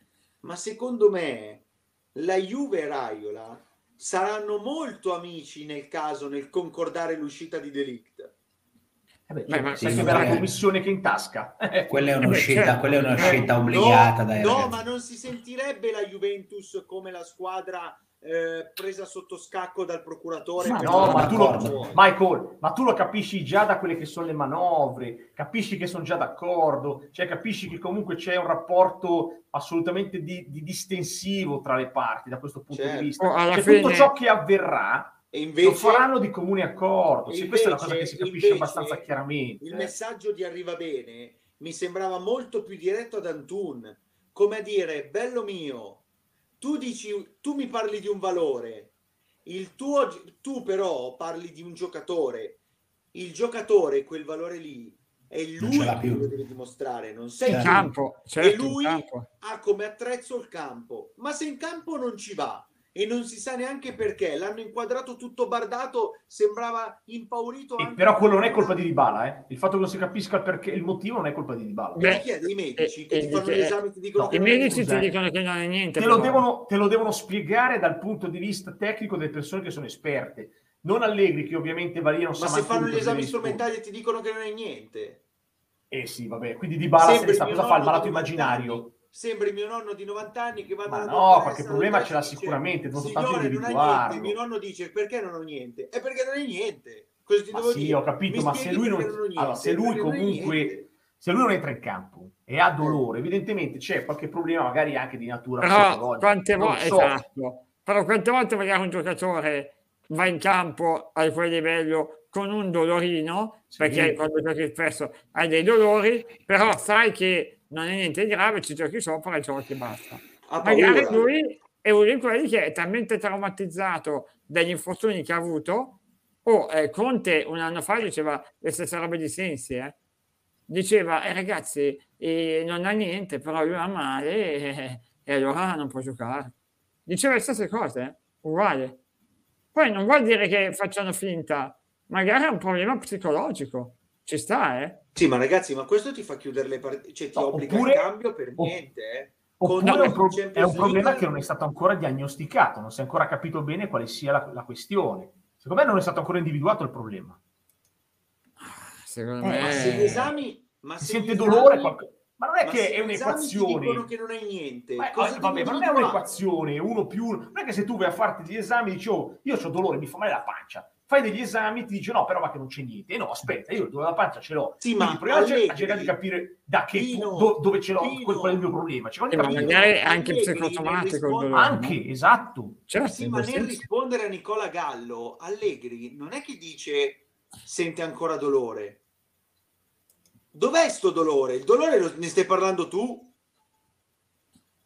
Ma secondo me la Juve e Raiola saranno molto amici nel caso, nel concordare l'uscita di Delict. Eh beh, cioè, ma sai che la commissione che in tasca. quella è eh un'uscita, certo. quella è una scelta obbligata. No, no ma non si sentirebbe la Juventus come la squadra eh, presa sotto scacco dal procuratore. Ma no, ma tu, lo, Michael, ma tu lo capisci già da quelle che sono le manovre, capisci che sono già d'accordo, cioè capisci che comunque c'è un rapporto assolutamente di, di distensivo tra le parti da questo punto certo. di vista. Oh, cioè, fine... Tutto ciò che avverrà e invece, lo faranno di comune accordo. Sì, questa è una cosa che si capisce abbastanza chiaramente. Il messaggio di arriva bene mi sembrava molto più diretto ad Antun, come a dire, bello mio, tu dici, tu mi parli di un valore, il tuo, tu però parli di un giocatore, il giocatore quel valore lì è lui che lo deve dimostrare, non sei il campo, certo, e lui ha come attrezzo il campo, ma se in campo non ci va e non si sa neanche perché. L'hanno inquadrato tutto bardato, sembrava impaurito. Eh, però quello non è colpa di Dybala, eh? Il fatto che non si capisca il perché, il motivo non è colpa di Dybala. Beh, chi è dei medici eh, che ti fanno gli esami ti dicono no, che I medici ti dicono che non è niente. Te lo, devono, te lo, devono, spiegare dal punto di vista tecnico delle persone che sono esperte. Non Allegri, che ovviamente Valia non Ma se fanno gli esami strumentali e ti dicono che non è niente. Eh sì, vabbè, quindi Dybala se sta cosa fa il malato immaginario sembri mio nonno di 90 anni che va Ma no, qualche problema ce l'ha sicuramente, non soltanto individuarlo. Mio nonno dice perché non ho niente? È perché non è niente. Cosa ti devo sì, dire? ho capito, Mi ma se lui, non... non niente, allora, se lui comunque se lui non entra in campo e ha dolore, evidentemente c'è qualche problema, magari anche di natura Però quante volte so. esatto. Però quante volte magari un giocatore va in campo a quel livello con un dolorino, sì. perché quando giochi spesso hai dei dolori, però sai che non è niente di grave, ci giochi sopra e giochi e basta. Magari lui è uno di quelli che è talmente traumatizzato dagli infortuni che ha avuto, o oh, eh, Conte un anno fa diceva le stesse robe di Sensi, eh? diceva eh, ragazzi eh, non ha niente, però lui ha male e, e allora non può giocare. Diceva le stesse cose, eh? uguale. Poi non vuol dire che facciano finta, magari è un problema psicologico, ci sta, eh? Sì, ma ragazzi, ma questo ti fa chiudere le partite, cioè ti no, obbliga oppure, il cambio per niente, eh? Oppure è un, pro- è un problema che non è stato ancora diagnosticato, non si è ancora capito bene quale sia la, la questione. Secondo me non è stato ancora individuato il problema. Secondo eh, me... Ma se gli esami... Ma si sente dolore... Qualche... Ma non è ma che è un'equazione. dicono che non è niente. Ma, Cosa vabbè, ma non è un'equazione, uno più uno. Non è che se tu vai a farti gli esami dici, oh, io ho dolore, mi fa male la pancia fai degli esami ti dice no però ma che non c'è niente. E no aspetta io dove la pancia ce l'ho. Sì, ma proviamo a cercare di capire da che Pino, do, dove ce l'ho Pino, qual, qual, è il mio problema. Cioè, eh, ma magari anche psicosomatico anche no? esatto. Certo, sì, ma nel rispondere a Nicola Gallo Allegri non è che dice sente ancora dolore. Dov'è sto dolore? il dolore lo, ne stai parlando tu?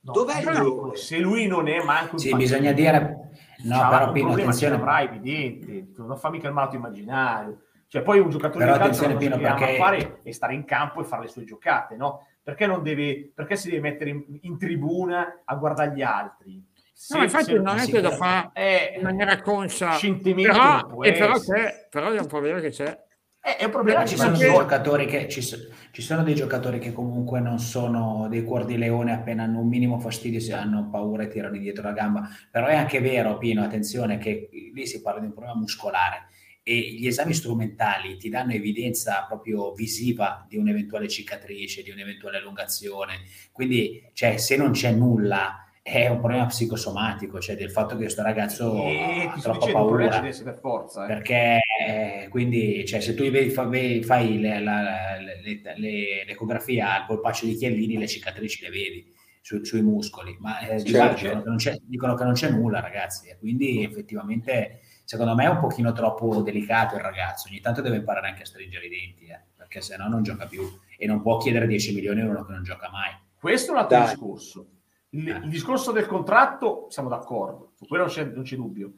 No, Dov'è il dolore? Se lui non è manco Sì, bisogna dire No, Ciao, però Pino, attenzione. avrai evidente, non fa mica il malato immaginario. Cioè, poi un giocatore però di calcio Pino, che perché... fare è stare in campo e fare le sue giocate, no? Perché, non deve, perché si deve mettere in, in tribuna a guardare gli altri? Se, no, infatti non è che lo fa eh, in maniera conscia, però, e però, c'è, però è un problema che c'è. Eh, è un problema. Ci sono, dei giocatori che, ci, ci, sono dei giocatori che comunque non sono dei cuor di leone appena hanno un minimo fastidio, se hanno paura e tirano dietro la gamba. Però è anche vero, Pino, attenzione, che lì si parla di un problema muscolare e gli esami strumentali ti danno evidenza proprio visiva di un'eventuale cicatrice, di un'eventuale allungazione. Quindi, cioè, se non c'è nulla è un problema psicosomatico, cioè del fatto che questo ragazzo e ha troppa paura. Per forza, eh. Perché eh, quindi, cioè, se tu fai, fai le, la, le, le, l'ecografia al polpaccio di Chiellini, le cicatrici le vedi su, sui muscoli, ma eh, certo. dicono, che c'è, dicono, che non c'è, nulla, ragazzi, e quindi effettivamente secondo me è un pochino troppo delicato il ragazzo, ogni tanto deve imparare anche a stringere i denti, eh, perché se no non gioca più e non può chiedere 10 milioni a uno che non gioca mai. Questo è un altro Dai. discorso il, il, discorso del contratto, siamo d'accordo, su quello non c'è, non c'è dubbio.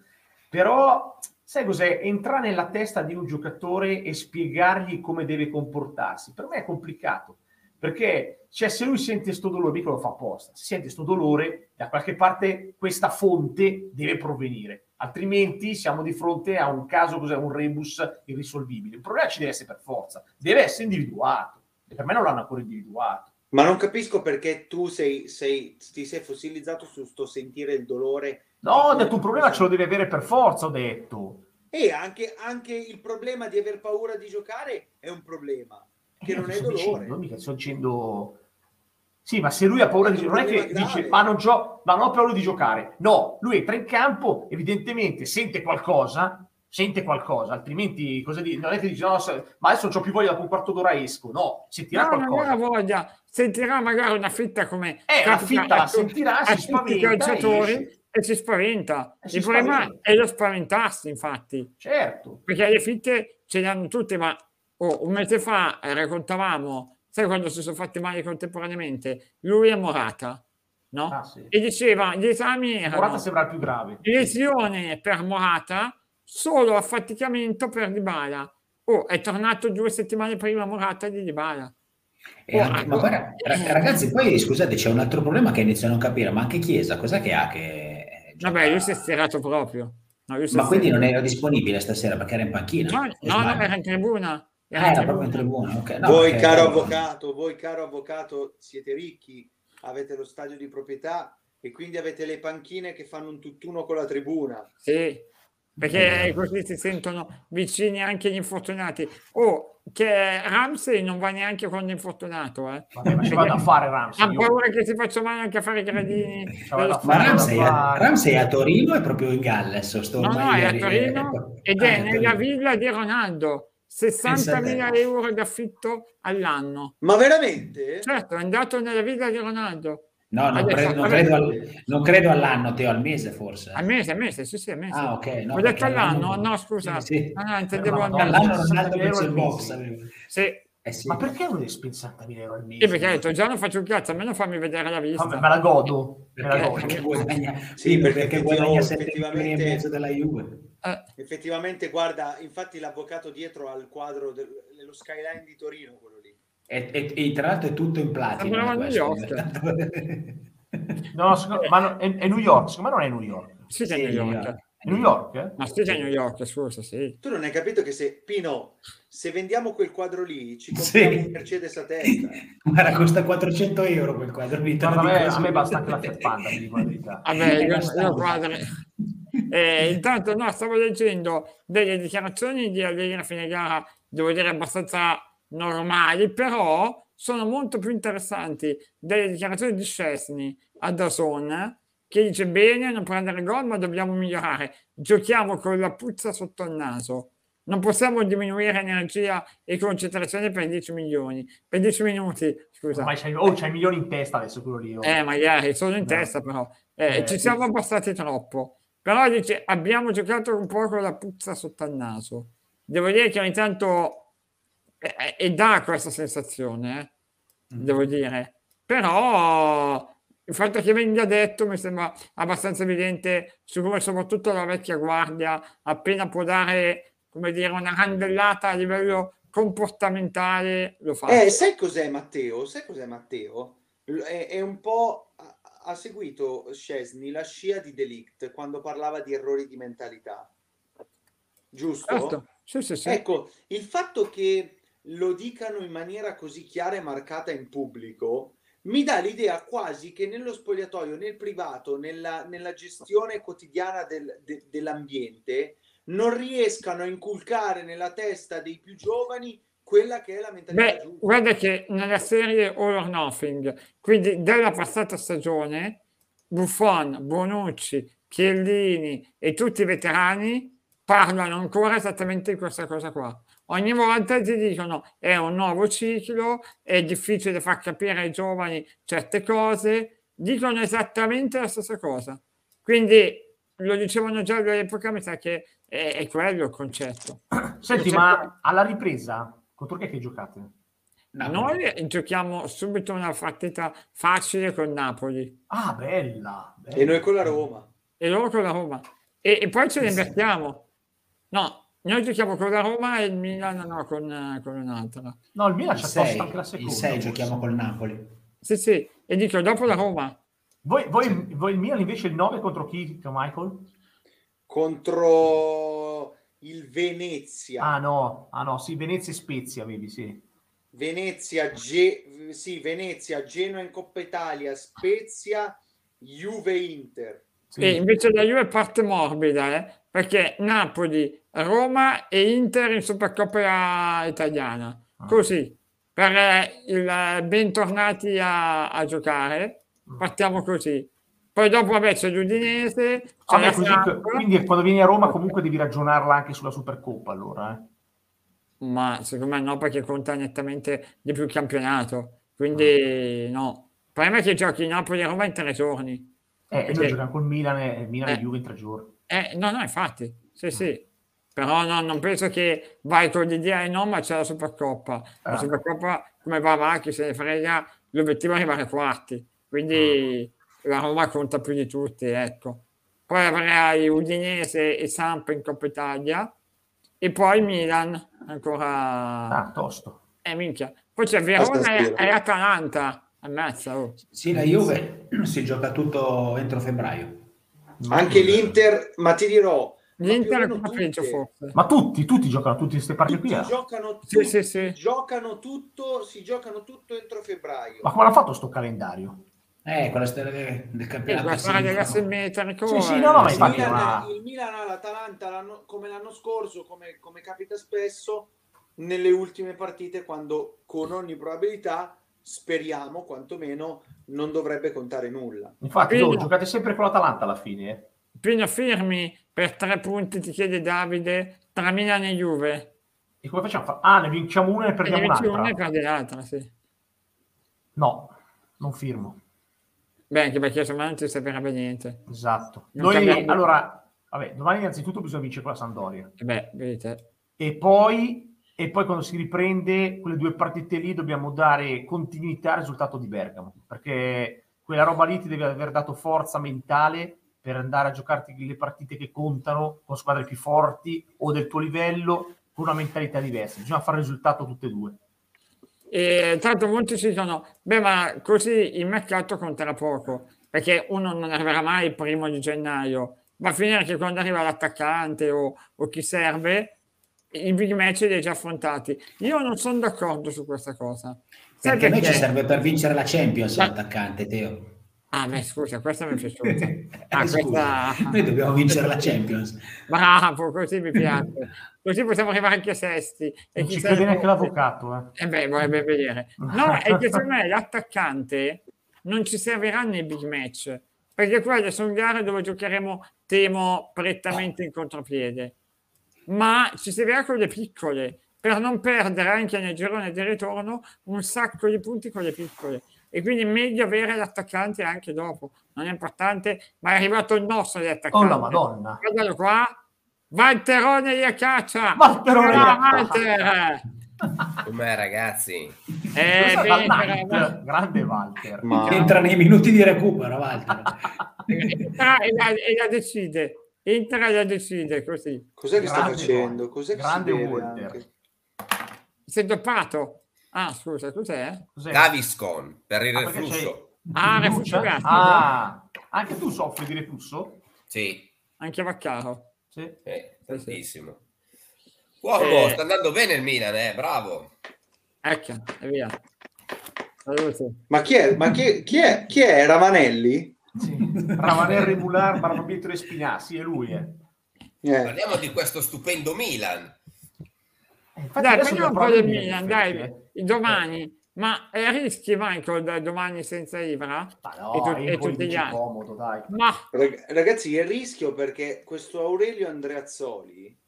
Però, sai cos'è? Entrare nella testa di un giocatore e spiegargli come deve comportarsi, per me è complicato. Perché cioè, se lui sente sto dolore, mica lo fa apposta, se sente sto dolore, da qualche parte questa fonte deve provenire. Altrimenti siamo di fronte a un caso, cos'è, un rebus irrisolvibile. Il problema ci deve essere per forza, deve essere individuato. E per me non l'hanno ancora individuato. Ma non capisco perché tu sei, sei, ti sei fossilizzato su sto sentire il dolore. No, ho detto un problema ce lo devi avere per forza, ho detto. E anche, anche il problema di aver paura di giocare è un problema, che eh, non è dolore. Dicendo, mica sto dicendo... Sì, ma se lui ha paura di giocare, non è che grave. dice, ma non, gio- ma non ho paura di giocare. No, lui entra in campo, evidentemente sente qualcosa, sente qualcosa, altrimenti cosa di... non è che dice no, ma adesso non ho più voglia dopo un quarto d'ora esco, no, sentirà no, qualcosa. Non voglia, sentirà magari una fitta come... Eh, la fitta la sentirà, si spaventa calciatori e si spaventa. E Il problema spaventa. è lo spaventarsi, infatti. Certo. Perché le fitte ce le hanno tutte, ma oh, un mese fa raccontavamo, sai quando si sono fatti male contemporaneamente? Lui e Morata. No? Ah, sì. E diceva gli esami erano Morata sembra il più grave lesione per Morata solo affaticamento per Dybala. Oh, è tornato due settimane prima Morata di Dybala. Oh, anche, ma guarda, ragazzi, poi scusate, c'è un altro problema che inizio a non capire, ma anche Chiesa, cos'è che ha che... Vabbè, lui si è stirato proprio. No, ma quindi non era disponibile stasera perché era in panchina? No, no, no era in tribuna. Era, ah, era proprio in tribuna. Okay. No, voi, caro era... avvocato, voi, caro avvocato, siete ricchi, avete lo stadio di proprietà e quindi avete le panchine che fanno un tutt'uno con la tribuna. Sì, perché così si sentono vicini anche gli infortunati. Oh, che Ramsey non va neanche con l'infortunato, eh. Vabbè, ma ci vado a fare Ramsey. Ha paura che si faccia male anche a fare i gradini. Ma Ramsey, Ramsey è a Torino e proprio in Galles. Sto no, no, è a Torino ed è nella villa di Ronaldo. 60.000 euro d'affitto all'anno. Ma veramente? Certo, è andato nella villa di Ronaldo. No, non, credo, non, credo al, non, credo, all'anno, Teo, al mese forse. Al mese, al mese, sì, sì, al mese. Ah, ok. No, Ho detto all'anno? No, scusa. Sì, sì. No, no, intendevo no, all'anno. All'anno Ronaldo penso il box. Sì. Eh sì. Ma perché non devi spendere 60.000 euro al mese? Sì, perché ho detto già non faccio un cazzo, almeno fammi vedere la vista. Vabbè, me la godo. Perché, me la godo. perché guadagna, sì, perché, perché guadagna 7 milioni mezzo della Juve. Eh. Effettivamente, guarda, infatti l'avvocato dietro al quadro dello skyline di Torino. E, e, e tra l'altro è tutto in platino. York. No, secondo, ma no, è, è, New York, secondo me non è New York. Sì, sì è New York. È New York? Eh? Ma sì, è New York, scusa, sì. Tu non hai capito che se, Pino, se vendiamo quel quadro lì, ci compriamo sì. un Mercedes a testa. Guarda, costa 400 euro quel quadro lì. A, me, a me basta anche la Fiat Panda, di verità. Vabbè, io quadro... Eh, intanto no, stavo leggendo delle dichiarazioni di Allegri a fine gara, devo dire abbastanza normali, però sono molto più interessanti delle dichiarazioni di Scesni a Dazon che dice bene non prendere gol ma dobbiamo migliorare. Giochiamo con la puzza sotto il naso. Non possiamo diminuire energia e concentrazione per 10 milioni. Per 10 minuti scusa. Ma c'hai, oh, c'hai milioni in testa adesso quello lì oh. eh magari sono in no. testa però. Eh, eh, ci siamo abbassati troppo. Però dice abbiamo giocato un po' con la puzza sotto il naso. Devo dire che ogni tanto e, e dà questa sensazione, eh, mm. devo dire. Però il fatto che venga detto mi sembra abbastanza evidente su come soprattutto la vecchia guardia appena può dare, come dire, una candellata a livello comportamentale lo fa. Eh, sai cos'è Matteo? Sai cos'è Matteo? È, è un po' ha seguito Scesni la scia di Delict quando parlava di errori di mentalità. Giusto? Certo. Sì, sì, sì. Ecco, il fatto che lo dicano in maniera così chiara e marcata in pubblico mi dà l'idea quasi che nello spogliatoio, nel privato, nella, nella gestione quotidiana del, de, dell'ambiente, non riescano a inculcare nella testa dei più giovani quella che è la mentalità Beh, giusta. Guarda che nella serie All or Nothing, quindi della passata stagione, Buffon, Bonucci, Chiellini e tutti i veterani parlano ancora esattamente di questa cosa qua. Ogni volta ti dicono è un nuovo ciclo, è difficile far capire ai giovani certe cose, dicono esattamente la stessa cosa. Quindi lo dicevano già all'epoca, mi sa che è, è quello il concetto. Senti, il ma alla ripresa, contro chi è che giocate? Napoli. Noi giochiamo subito una partita facile con Napoli. Ah, bella, bella. E noi con la Roma. E loro con la Roma. E, e poi ce ne invertiamo. No, noi giochiamo con la Roma e il Milan no, con, con un'altra. No, il Milan c'è posto anche la seconda. Il 6 giochiamo col Napoli. Sì, sì, e dico dopo la Roma. Voi, voi, voi il Milan invece il 9 contro chi, Michael? Contro il Venezia. Ah no, ah no, sì, Venezia e Spezia, vedi, sì. Venezia, Ge- sì, Venezia, Genoa in Coppa Italia, Spezia, Juve Inter. Sì. E invece la Juve parte morbida, eh? perché Napoli, Roma e Inter in Supercoppa italiana. Ah. Così, per eh, il bentornati a, a giocare, mm. partiamo così. Poi dopo vabbè c'è l'Udinese. C'è ah, così, quindi quando vieni a Roma comunque devi ragionarla anche sulla Supercoppa allora. Eh? Ma secondo me no, perché conta nettamente di più il campionato. Quindi mm. no. Il problema è che giochi Napoli e Roma in tre giorni. Eh, e noi giochiamo col Milan e Milan eh, e Juve in tre giorni. Eh, no, no, infatti, sì, sì. Però no, non penso che vai con l'idea e no, ma c'è la Supercoppa. La ah. Supercoppa, come va avanti, se ne frega, l'obiettivo è arrivare ai quarti. Quindi ah. la Roma conta più di tutti, ecco. Poi avrai Udinese e Samp in Coppa Italia e poi Milan ancora... Ah, tosto. Eh, minchia. Poi c'è Verona e, e Atalanta. Ammazza, oh. Sì, la Juve si gioca tutto entro febbraio. Anche l'Inter, ma ti dirò, L'Inter è peggio forse. Ma tutti, tutti giocano tutti queste partite qui. Eh? Giocano, tutti, sì, sì, sì. giocano tutto, si giocano tutto entro febbraio. Ma come l'ha fatto sto calendario? Eh, quella storia del, del campionato. Eh, storia dell'asimmetrico. Sì, sì, no, no, ma il, Milan, una... il Milan ha l'Atalanta l'anno, come l'anno scorso, come, come capita spesso, nelle ultime partite, quando con ogni probabilità speriamo quantomeno non dovrebbe contare nulla. Infatti, Pino, giocate sempre con l'Atalanta alla fine. Eh? Pino firmi per tre punti, ti chiede Davide, tra Milan e Juve. E come facciamo? Ah, ne vinciamo una e perdiamo un'altra. Una e perdi l'altra, sì. No, non firmo. Beh, anche perché insomma non ti servirebbe niente. Esatto. Non Noi, allora, vabbè, domani innanzitutto bisogna vincere con la Sandoria. Eh beh, vedete. E poi e poi quando si riprende quelle due partite lì dobbiamo dare continuità al risultato di Bergamo, perché quella roba lì ti deve aver dato forza mentale per andare a giocarti le partite che contano con squadre più forti o del tuo livello con una mentalità diversa. Bisogna fare il risultato tutte e due. E tanto molti ci dicono, beh ma così il mercato conterà poco, perché uno non arriverà mai il primo di gennaio, va a finire che quando arriva l'attaccante o, o chi serve, i big match li hai già affrontati. Io non sono d'accordo su questa cosa. Perché, perché? a noi ci serve per vincere la Champions Ma... l'attaccante, Teo. Ah, beh, scusa, questa mi è piaciuta. Ah, questa... Noi dobbiamo vincere la Champions. Bravo, così mi piace. Così possiamo arrivare anche a sesti. E non ci crede neanche l'avvocato. Eh. eh beh, vorrebbe vedere. No, è che secondo me l'attaccante non ci servirà nei big match, perché quelle sono gare dove giocheremo, temo, prettamente in contropiede ma ci servirà con le piccole per non perdere anche nel girone di ritorno un sacco di punti con le piccole e quindi è meglio avere l'attaccante anche dopo. Non è importante ma è arrivato il nostro di attaccante oh la madonna. Guardalo qua. Valterone di caccia. Valterone Walter com'è ragazzi? Eh, bene, grande Walter ma... entra nei minuti di recupero Walter e, la, e la decide. Entra e la decide così. Cos'è che sta facendo? Cos'è grande Walter. Si è doppato. Ah, scusa, cos'è? cos'è? Gaviscon per il ah, reflusso. Ah, reflusso gastrico. Ah, anche tu soffri di reflusso? Sì. Anche Vaccaro. Sì. Eh, tantissimo. Uomo, eh, sta andando bene il Milan, eh? bravo. Ecco, e via. Ma chi è? Ma chi, chi è? Chi è? Ravanelli? Sì. Ravanelli Mular, Barbabietro e Spinassi, è lui. Eh. Eh. Parliamo di questo stupendo Milan. Eh, dai, parliamo un po' del Milan, dai, eh. domani. Ma è a rischi Michael da domani senza Ibra? Ma no, e, tu, e tutti gli altri. Comodo, dai. Ma... Ragazzi, è rischio perché questo Aurelio Andreazzoli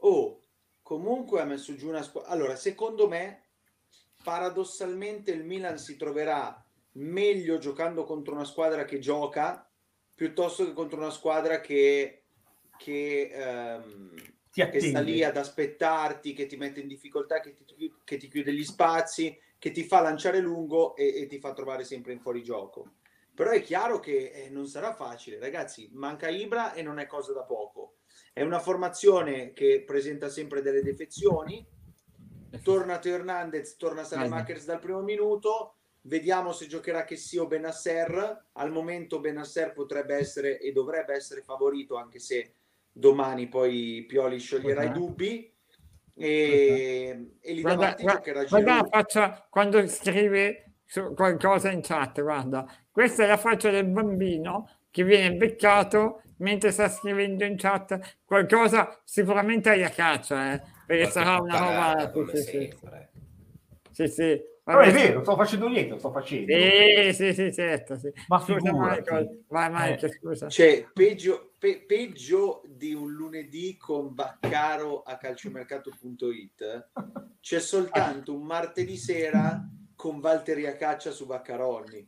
oh, comunque ha messo giù una squadra. Allora, secondo me, paradossalmente il Milan si troverà meglio giocando contro una squadra che gioca piuttosto che contro una squadra che, che ehm, che sta lì ad aspettarti, che ti mette in difficoltà, che ti, che ti chiude gli spazi, che ti fa lanciare lungo e, e, ti fa trovare sempre in fuorigioco. Però è chiaro che eh, non sarà facile, ragazzi. Manca Ibra e non è cosa da poco. È una formazione che presenta sempre delle defezioni. Torna Teo Hernandez, torna Salemakers dal primo minuto. Vediamo se giocherà che sia o Benasser. Al momento Benasser potrebbe essere e dovrebbe essere favorito, anche se domani poi Pioli scioglierà uh-huh. i dubbi e, uh-huh. e lì guarda, guarda, guarda la faccia quando scrive qualcosa in chat guarda questa è la faccia del bambino che viene beccato mentre sta scrivendo in chat qualcosa sicuramente alla caccia eh, perché Qualche sarà una roba sì, sì, sì. sì, però è vero, sto facendo niente, sto facendo. Sì, sì, sì, certo. Sì. Ma scusa, Michael, vai Michael, eh. scusa. Cioè, peggio, pe- peggio di un lunedì con Baccaro a calciomercato.it c'è soltanto un martedì sera con Valtteri a caccia su Baccaroni.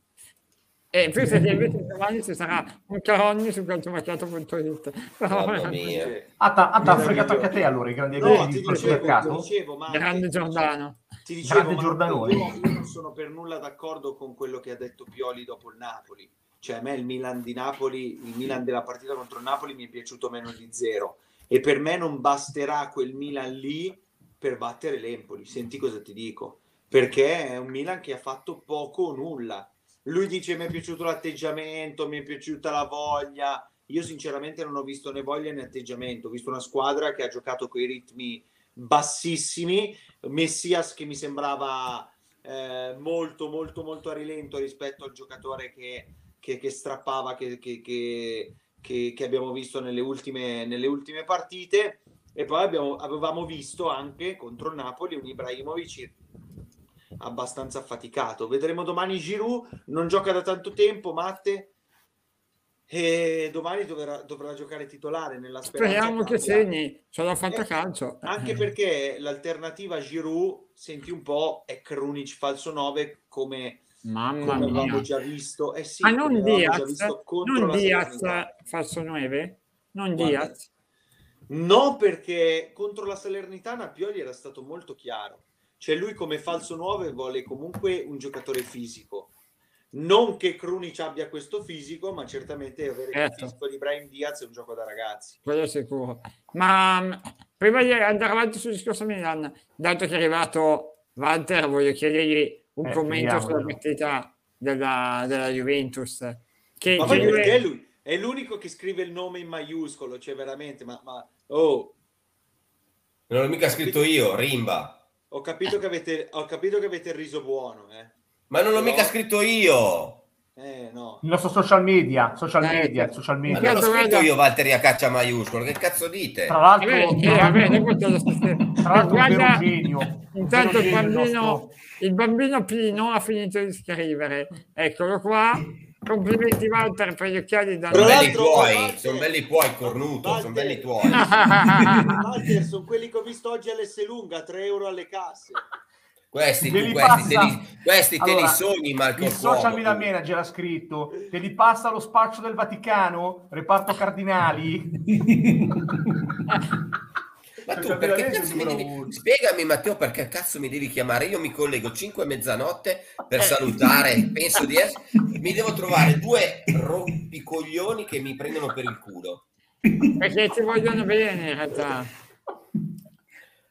E eh, pensa che invece domani ci sarà un Caronni su calciomercato.it. Mamma mia. Ah, t'ha fregato anche a te allora i grandi no, ti dicevo, dicevo, ma Grande Giordano. Ti dicevo, Io, io non sono per nulla d'accordo con quello che ha detto Pioli dopo il Napoli. Cioè, a me il Milan di Napoli, il Milan della partita contro il Napoli mi è piaciuto meno di zero. E per me non basterà quel Milan lì per battere l'Empoli. Senti cosa ti dico. Perché è un Milan che ha fatto poco o nulla. Lui dice mi è piaciuto l'atteggiamento, mi è piaciuta la voglia. Io sinceramente non ho visto né voglia né atteggiamento. Ho visto una squadra che ha giocato con i ritmi bassissimi, Messias che mi sembrava eh, molto molto molto a rilento rispetto al giocatore che, che, che strappava che, che, abbiamo visto nelle ultime, nelle ultime partite. E poi abbiamo, avevamo visto anche contro il Napoli un Ibrahimovic abbastanza affaticato. Vedremo domani Giroud non gioca da tanto tempo Matte e domani dovrà, dovrà giocare titolare nella speranza speriamo che segni c'è la fantacalcio eh, anche perché l'alternativa Giroud senti un po' è Krunic falso 9 come Mamma come mia. avevamo già visto. Eh sì, ah non Diaz non Diaz falso 9 non Guarda, Diaz. no perché contro la Salernitana Pioli era stato molto chiaro. Cioè lui come falso 9 vuole comunque un giocatore fisico non che Krunic abbia questo fisico, ma certamente avere certo. il fisico di Brian Diaz è un gioco da ragazzi. Quello sicuro. Ma mm, prima di andare avanti sul discorso Milan, dato che è arrivato Walter, voglio chiedergli un eh, commento sulla partita della, della Juventus. Che ma poi perché lui? È l'unico che scrive il nome in maiuscolo, cioè veramente, ma... ma oh. Non l'ho mica scritto io, Rimba. Ho capito che avete, ho capito che avete il riso buono, eh. Ma non l'ho mica scritto io. Eh, no. Il nostro social media, social eh, media, eh, social media. Ma non l'ho scritto io Valtteri a caccia maiuscolo, che cazzo dite? Tra l'altro, eh, eh, tra l'altro guarda, genio. Intanto il bambino, il bambino Pino ha finito di scrivere. Eccolo qua. Complimenti Walter per gli occhiali da sono belli tuoi, sono belli tuoi cornuto, sono belli tuoi. Walter, sono quelli che ho visto oggi all'S lunga, 3 euro alle casse. Questi, tu, questi, te li, questi allora, te li sogni, Marco. Il social media manager ha scritto: Te li passa lo spaccio del Vaticano, reparto cardinali. ma tu perché cazzo mi devi... Spiegami, Matteo, perché cazzo mi devi chiamare? Io mi collego 5 a mezzanotte per salutare, penso di essere. Mi devo trovare due rompicoglioni che mi prendono per il culo. Perché ti vogliono bene in realtà.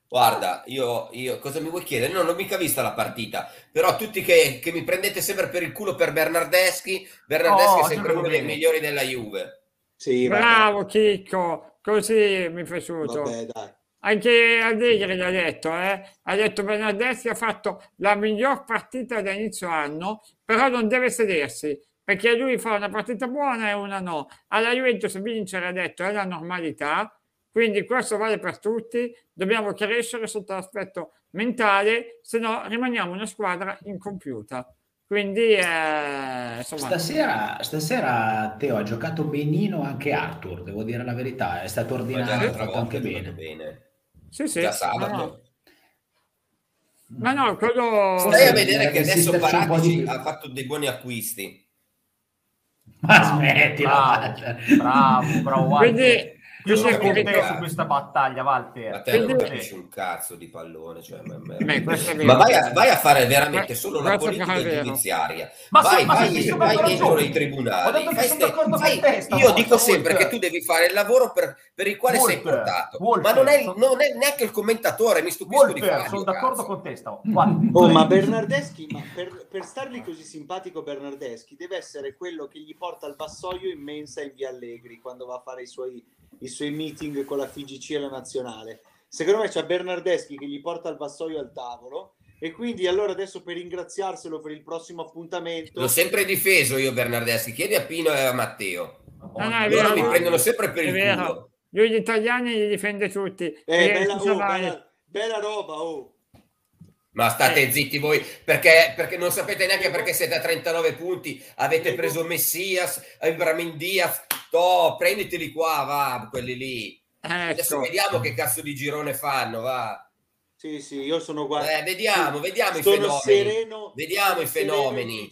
Guarda, io, io, cosa mi vuoi chiedere? Non ho mica vista la partita, però tutti che, che mi prendete sempre per il culo per Bernardeschi, Bernardeschi oh, è sempre uno dei migliori della Juve. Sì, Bravo Chicco, così mi è piaciuto. Vabbè, dai. anche Allegri l'ha detto, eh? ha detto Bernardeschi ha fatto la miglior partita da inizio anno, però non deve sedersi, perché lui fa una partita buona e una no. Alla Juventus vincere, ha detto, è la normalità, quindi questo vale per tutti, dobbiamo crescere sotto l'aspetto mentale, se no rimaniamo una squadra incompiuta. Quindi, eh, insomma... stasera, stasera Teo ha giocato benino anche Arthur, devo dire la verità, è stato ordinato, ha fatto anche bene. bene. Sì, sì. Da sabato. No. Ma no, quello... Stai a vedere che adesso Paratici di... ha fatto dei buoni acquisti. Ma smettila! Bravo, bravo, bravo. Quindi, io sono con te su questa battaglia, Walter. Ma te non capisci un cazzo di pallone. Cioè, ma, Beh, ma vai, a, vai, a, fare veramente solo una politica giudiziaria. Ma vai, ma vai, vai dentro nei tribunali. Fai, fai, io dico sempre che tu devi fare il lavoro per, per il quale sei portato. Ma non è, non è, neanche il commentatore, mi stupisco di farlo. Sono d'accordo con te. Stavo. Oh, ma Bernardeschi, ma per, per stargli così simpatico Bernardeschi, deve essere quello che gli porta il vassoio in mensa in via Allegri quando va a fare i suoi i suoi meeting con la FIGC e la nazionale. Secondo me c'è Bernardeschi che gli porta il vassoio al tavolo e quindi allora adesso per ringraziarselo per il prossimo appuntamento... L'ho sempre difeso io Bernardeschi, chiedi a Pino e a Matteo. No, no, Loro mi prendono sempre per il vero. culo. Lui gli italiani li difende tutti. Eh, bella, oh, bella, bella, roba, oh. Ma state eh. zitti voi perché, perché, non sapete neanche perché siete a 39 punti. Avete preso Messias, Ibrahim Diaz. To, prenditeli qua, va, quelli lì. Ecco. Adesso vediamo che cazzo di girone fanno, va. Sì, sì, io sono guardato. Eh, vediamo, vediamo i fenomeni. Sereno, vediamo i fenomeni.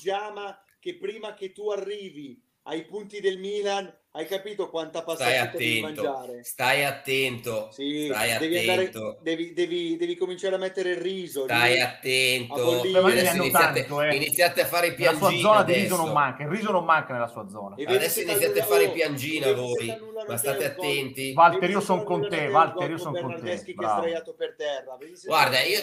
Che prima che tu arrivi ai punti del Milan hai capito quanta passata devi mangiare? Stai attento. Sì, stai devi, attento. Andare, devi, devi, devi, cominciare a mettere il riso. Stai devi, attento. Adesso iniziate, tanto, eh. iniziate, a fare i piangina. La sua zona adesso. di riso non manca. Il riso non manca nella sua zona. Adesso iniziate a fare i piangina voi. Ma state attenti. Walter, io sono con te. Walter, io sono con te. Guarda, io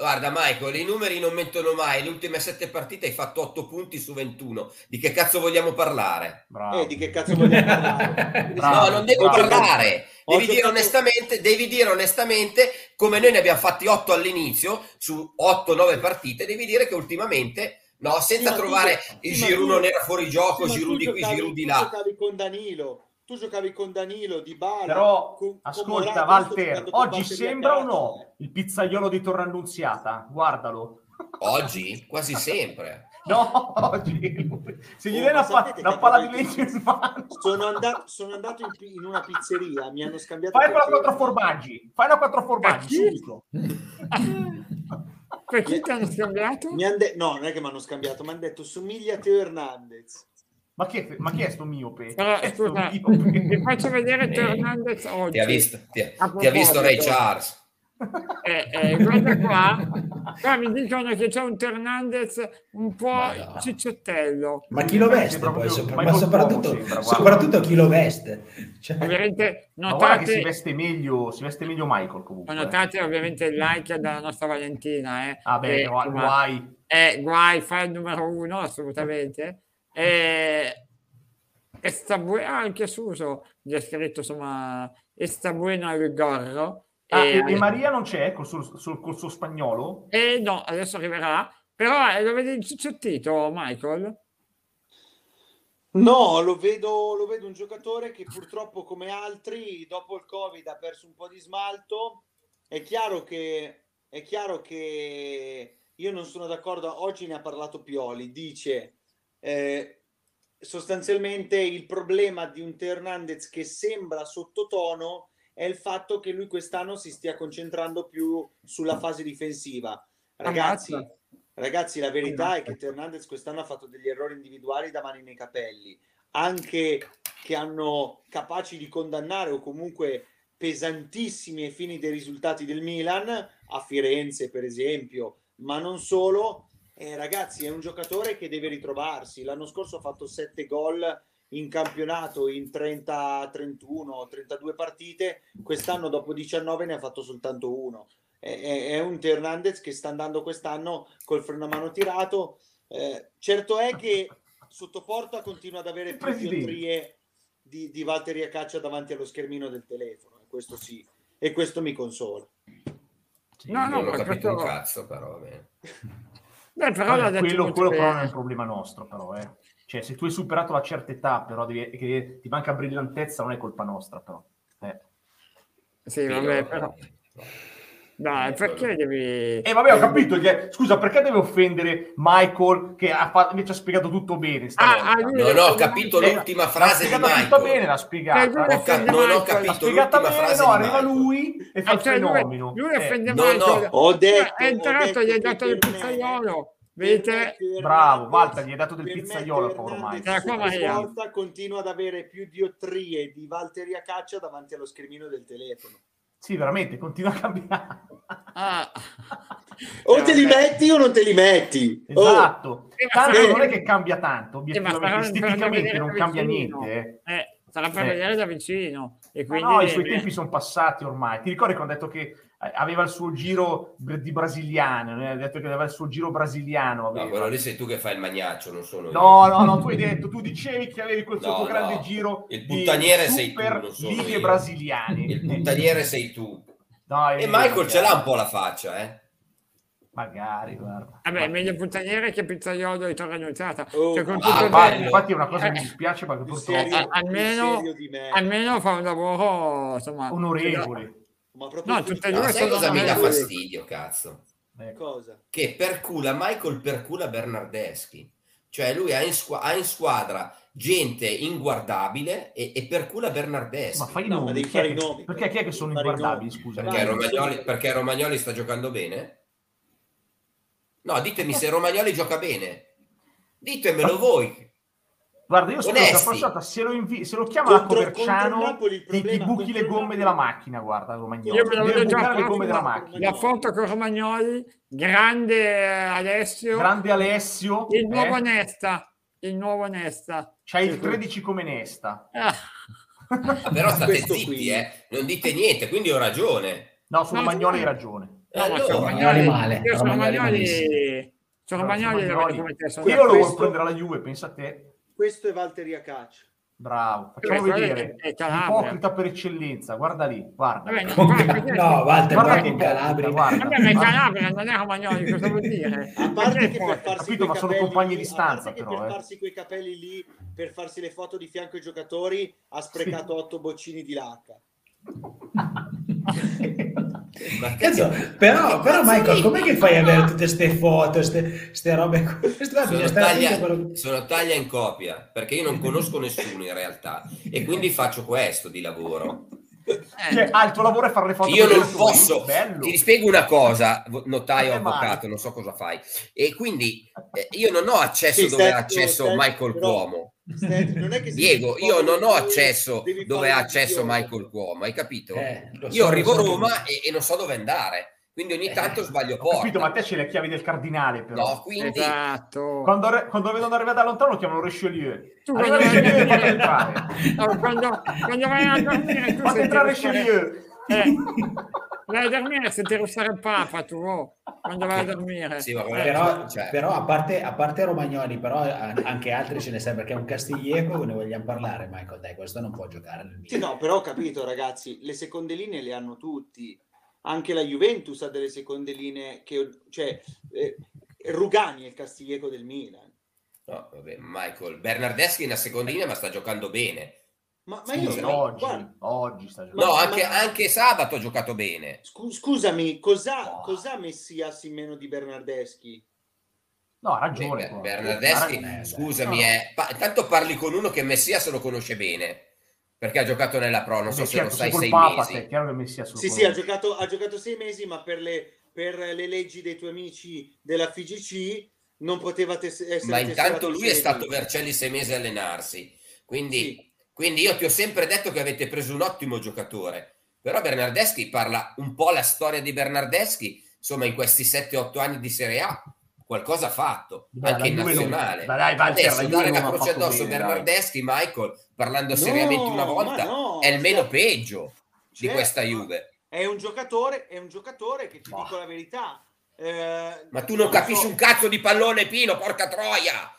Guarda Michael, i numeri non mentono mai, le ultime sette partite hai fatto 8 punti su 21. Di che cazzo vogliamo parlare? Bravo. Eh, di che cazzo vogliamo parlare? no, non devi bravo. parlare. Devi dire, onestamente, devi dire onestamente, come noi ne abbiamo fatti 8 all'inizio, su 8-9 partite, devi dire che ultimamente, no, senza sì, trovare tu, il Giroud era fuori gioco, sì, Giroud di qui, Giroud di là. con Danilo tu giocavi con Danilo, Di Bala. Però, con, ascolta, con Walter, oggi sembra o no il pizzaiolo di Torre Annunziata? Guardalo. Oggi? Quasi sempre. No, oggi. Se gli oh, dai una, pa- una palla di legge in mano. Sono andato, sono andato in, in, una pizzeria, mi hanno scambiato... Fai una quattro formaggi, fai una quattro formaggi, subito. Perché ti hanno scambiato? Mi han de- no, non è che mi hanno scambiato, mi hanno detto somiglia a Teo Hernandez. Ma chi è, ma chi è sto miope? Però, scusa, miope? vi faccio vedere Teo Hernandez oggi. Ti ha visto, ti ha, ti ha visto Ray Charles. Eh, eh, guarda qua, qua mi dicono che c'è un Hernandez un po' no. cicciottello. Ma chi lo veste poi? Sopra, ma soprattutto, sembra, soprattutto, chi lo veste. Cioè... Ovviamente notate... che si veste, meglio, si veste meglio Michael comunque. Notate ovviamente il like dalla nostra Valentina. Eh, ah beh, guai. Eh, guai, fa il numero uno assolutamente. E, e sta ah, anche Suso gli ha scritto insomma, e sta buono il gorro. Ah, e, e, Maria non c'è col suo, sul, col suo spagnolo? Eh no, adesso arriverà. Però eh, lo vedi cicciotito, Michael? No, lo vedo, lo vedo un giocatore che purtroppo come altri dopo il Covid ha perso un po' di smalto. È chiaro che, è chiaro che io non sono d'accordo, oggi ne ha parlato Pioli, dice eh, sostanzialmente il problema di un Teo Hernandez che sembra sottotono è il fatto che lui quest'anno si stia concentrando più sulla fase difensiva. Ragazzi, ragazzi la verità è che Teo Hernandez quest'anno ha fatto degli errori individuali da mani nei capelli, anche che hanno capaci di condannare o comunque pesantissimi ai fini dei risultati del Milan, a Firenze per esempio, ma non solo, eh, ragazzi, è un giocatore che deve ritrovarsi. L'anno scorso ha fatto 7 gol in campionato in 30, 31, 32 partite. Quest'anno, dopo 19, ne ha fatto soltanto uno. È, è, è un Hernandez che sta andando quest'anno col freno a mano tirato. Eh, certo è che sotto porta continua ad avere più fiottrie di, di Valtteri a caccia davanti allo schermino del telefono, questo sì. e questo mi consola. Sì, no, no, non ho capito questo... un cazzo, però va bene. Beh, però allora, quello, quello però non è un problema nostro, però, eh. Cioè, se tu hai superato la certa età, però devi, che ti manca brillantezza, non è colpa nostra, però. Eh. Sì, vabbè, però... Dai, perché devi... Eh vabbè, ho capito. Scusa, perché deve offendere Michael che ha fatto, invece ha spiegato tutto bene? Ah, ah, non ho capito l'ultima frase di Michael. tutto bene, l'ha spiegata. Ho ca- non ho capito l'ultima bene, frase no, arriva lui e fa il fenomeno. Lui, lui offende eh. Michael. No, no. Ho detto, è entrato, gli hai dato il pizzaiolo. Vedete? Bravo, Walter, gli hai dato del pizzaiolo, povero Michael. Continua ad avere più diottrie di Valtteri a caccia davanti allo schermino del telefono. Sì, veramente, continua a cambiare. Ah. o te li metti o non te li metti. Oh. Esatto. Oh. Tanto non è che cambia tanto, obiettivamente, esteticamente non cambia niente. Eh. eh, sarà per eh. vedere da vicino. E quindi... no, i suoi tempi sono passati ormai. Ti ricordi quando ho detto che eh, aveva il suo giro di brasiliano, eh? ha detto che aveva il suo giro brasiliano. Aveva. No, quello lì sei tu che fai il magnaccio, non sono no, io. No, no, tu hai detto, tu dicevi che avevi quel no, tuo no. grande giro il puttaniere sei tu, non sono linee brasiliane. Il puttaniere sei tu. No, e Michael ce l'ha un po' la faccia, eh? Magari, guarda. Vabbè, è meglio puttaniere che pizzaiolo di Torre Annunziata. Oh, cioè, ah, infatti, infatti, è una cosa che mi dispiace perché purtroppo... Serio, almeno, almeno fa un lavoro, insomma... Onorevole. Ma proprio no, tutte e due no, sai cosa mi dà fastidio, cazzo? Eh. Cosa? Che percula Michael percula Bernardeschi. Cioè lui ha in, squ- ha in squadra gente inguardabile e, e percula Bernardeschi. Ma fai i nomi, no, fare i nomi. Perché chi è che sono inguardabili, scusa? Perché Romagnoli, perché Romagnoli sta giocando bene? No, ditemi se Romagnoli gioca bene. Ditemelo voi. Guarda, io sono prossima se lo, invi- se lo chiama a Coverciano ti, ti buchi le gomme della macchina, guarda Romagnoli. Io me lo vedo già le gomme della macchina. La foto con Romagnoli, grande Alessio. Grande Alessio. Il nuovo eh? Nesta. Il nuovo Nesta. C'hai il 13 come Nesta. Ah. ah però state zitti, eh. non dite niente, quindi ho ragione. No, su Romagnoli hai ragione. No, allora, ma Romagnoli male. Io sono Romagnoli... Sono Romagnoli, io lo vuoi prendere alla Juve, pensa a te questo è Valtteri Acaccia. Bravo, facciamo Beh, vedere. È Ipocrita per eccellenza, guarda lì, guarda. Vabbè, no, no, Walter, guarda che Calabria. Guarda. Vabbè, ma è Calabria, non è Romagnoli, cosa vuol dire? A parte che per farsi Capito, ma sono compagni di stanza, però. Per eh. farsi quei capelli lì, per farsi le foto di fianco ai giocatori, ha sprecato sì. otto boccini di lacca. Cazzo, però, però Michael, com'è che fai a avere tutte queste foto, queste robe? Sono taglia, quello... sono taglia in copia, perché io non conosco nessuno in realtà e quindi faccio questo di lavoro. Eh. Cioè, ah, il tuo lavoro è fare le foto. Io non posso. Bello. Ti spiego una cosa, notaio, avvocato, non so cosa fai. E quindi eh, io non ho accesso sì, dove ha accesso Michael però, Cuomo. Diego, io non ho accesso dove ha accesso Michael Cuomo, hai capito? Eh, so, io arrivo a Roma e, e, non so dove andare. Quindi ogni tanto sbaglio porta. Ho capito, ma te c'è le chiavi del cardinale, però. No, quindi... Esatto. Quando, quando vedono arrivare da lontano lo chiamano Richelieu. Tu quando, Richelieu fate entrare. No, quando, quando vai a dormire tu fate entrare Richelieu. Eh, vai a dormire senti russare il Papa tu oh, quando vai a dormire. Sì, vabbè, però, cioè. però a, parte, a parte Romagnoli, però anche altri ce ne serve perché è un Castiglieco, ne vogliamo parlare, Michael. Dai, questo non può giocare nel Sì, no, però ho capito, ragazzi, le seconde linee le hanno tutti anche la Juventus ha delle seconde linee che, cioè, eh, Rugani è il Castiglieco del Milan. No, vabbè, Michael, Bernardeschi è una seconda linea ma sta giocando bene. Ma, ma io oggi, guarda, oggi sta giocando. No, anche, ma... anche, sabato ha giocato bene. Scusami, cosa, oh. cosa Messias in meno di Bernardeschi? No, ha ragione. Beh, Bernardeschi, scusami, no. eh, pa- tanto parli con uno che Messia se lo conosce bene perché ha giocato nella Pro, non so se certo, lo sai, sei Papa, mesi. Chiaro che Messia sì, sì, ha giocato, ha giocato sei mesi, ma per le, per le leggi dei tuoi amici della FIGC non poteva tes- essere Ma intanto lui è stato Vercelli sei mesi a allenarsi, quindi, sì. quindi io ti ho sempre detto che avete preso un ottimo giocatore, però Bernardeschi parla un po' la storia di Bernardeschi, insomma in questi 7-8 anni di Serie A, qualcosa ha fatto Beh, anche in nazionale. Non... Dai, Walter, Adesso dare la croce addosso bene, Bernardeschi, dai. Michael, parlando no, seriamente una volta, no, è il meno cioè, peggio certo, di questa Juve. È un giocatore, è un giocatore che ti oh. dico la verità. Eh, ma tu non capisci so. un cazzo di pallone, Pino, porca troia!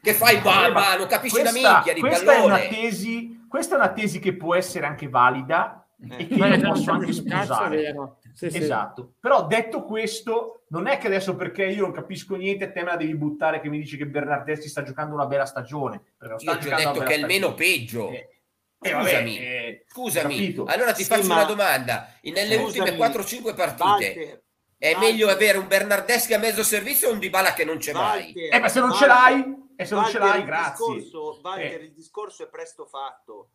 Che fai, mamma? Non capisci questa, una minchia di questa pallone. È una tesi, questa è una tesi che può essere anche valida, e che io posso anche sposare. Sì, esatto. Sì. Però detto questo, non è che adesso perché io non capisco niente, te me la devi buttare che mi dici che Bernardeschi sta giocando una bella stagione. Io ti ho detto che è il meno peggio. Eh, eh, scusami, eh, scusami. allora ti sì, faccio una domanda. Nelle ultime 4-5 partite Walter, è Walter. meglio avere un Bernardeschi a mezzo servizio o un Dybala che non c'è Walter, mai? Eh, ma se non ce l'hai, e se non ce l'hai, grazie. Discorso, Walter, eh. il discorso è presto fatto.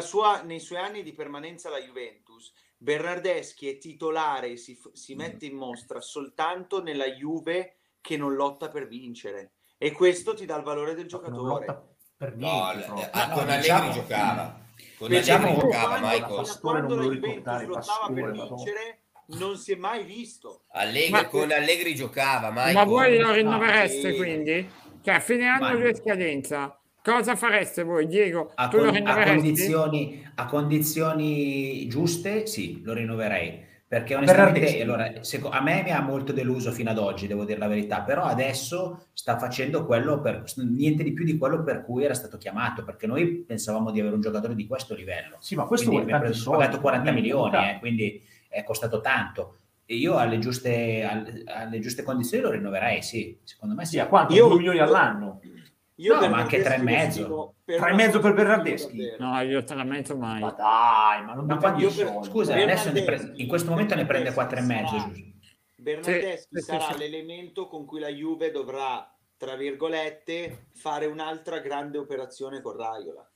Sua, nei suoi anni di permanenza alla Juventus, Bernardeschi è titolare e si, si mette in mostra soltanto nella Juve che non lotta per vincere. E questo ti dà il valore del giocatore per niente. No, ah, no, con Allegri diciamo, giocava. Con diciamo, Allegri giocava Michael. Quando la Juventus lottava per vincere non si è mai visto. Allegri, ma, con Allegri giocava, Michael. Ma voi lo rinnovereste no, quindi? Cioè, a fine anno di scadenza, cosa fareste voi, Diego? A, con, a, condizioni, a condizioni giuste, sì, lo rinnoverei perché onestamente allora, a me mi ha molto deluso fino ad oggi, devo dire la verità, però adesso sta facendo quello per niente di più di quello per cui era stato chiamato, perché noi pensavamo di avere un giocatore di questo livello. Sì, ma questo quindi vuole tanti pagato 40 milioni, eh, quindi è costato tanto. E io alle giuste, alle, alle giuste condizioni lo rinnoverei, sì, secondo me sì. sì a quanto? Io, 2 milioni all'anno? Io no, ma anche tre e mezzo. Tre e mezzo per Bernardeschi? No, io tre e mezzo mai. Ma dai, ma non ma quando per... Scusa, adesso pre... in questo momento ne prende quattro e mezzo. Bernardeschi sì, sarà sì, l'elemento con cui la Juve dovrà, tra virgolette, fare un'altra grande operazione con Raiola.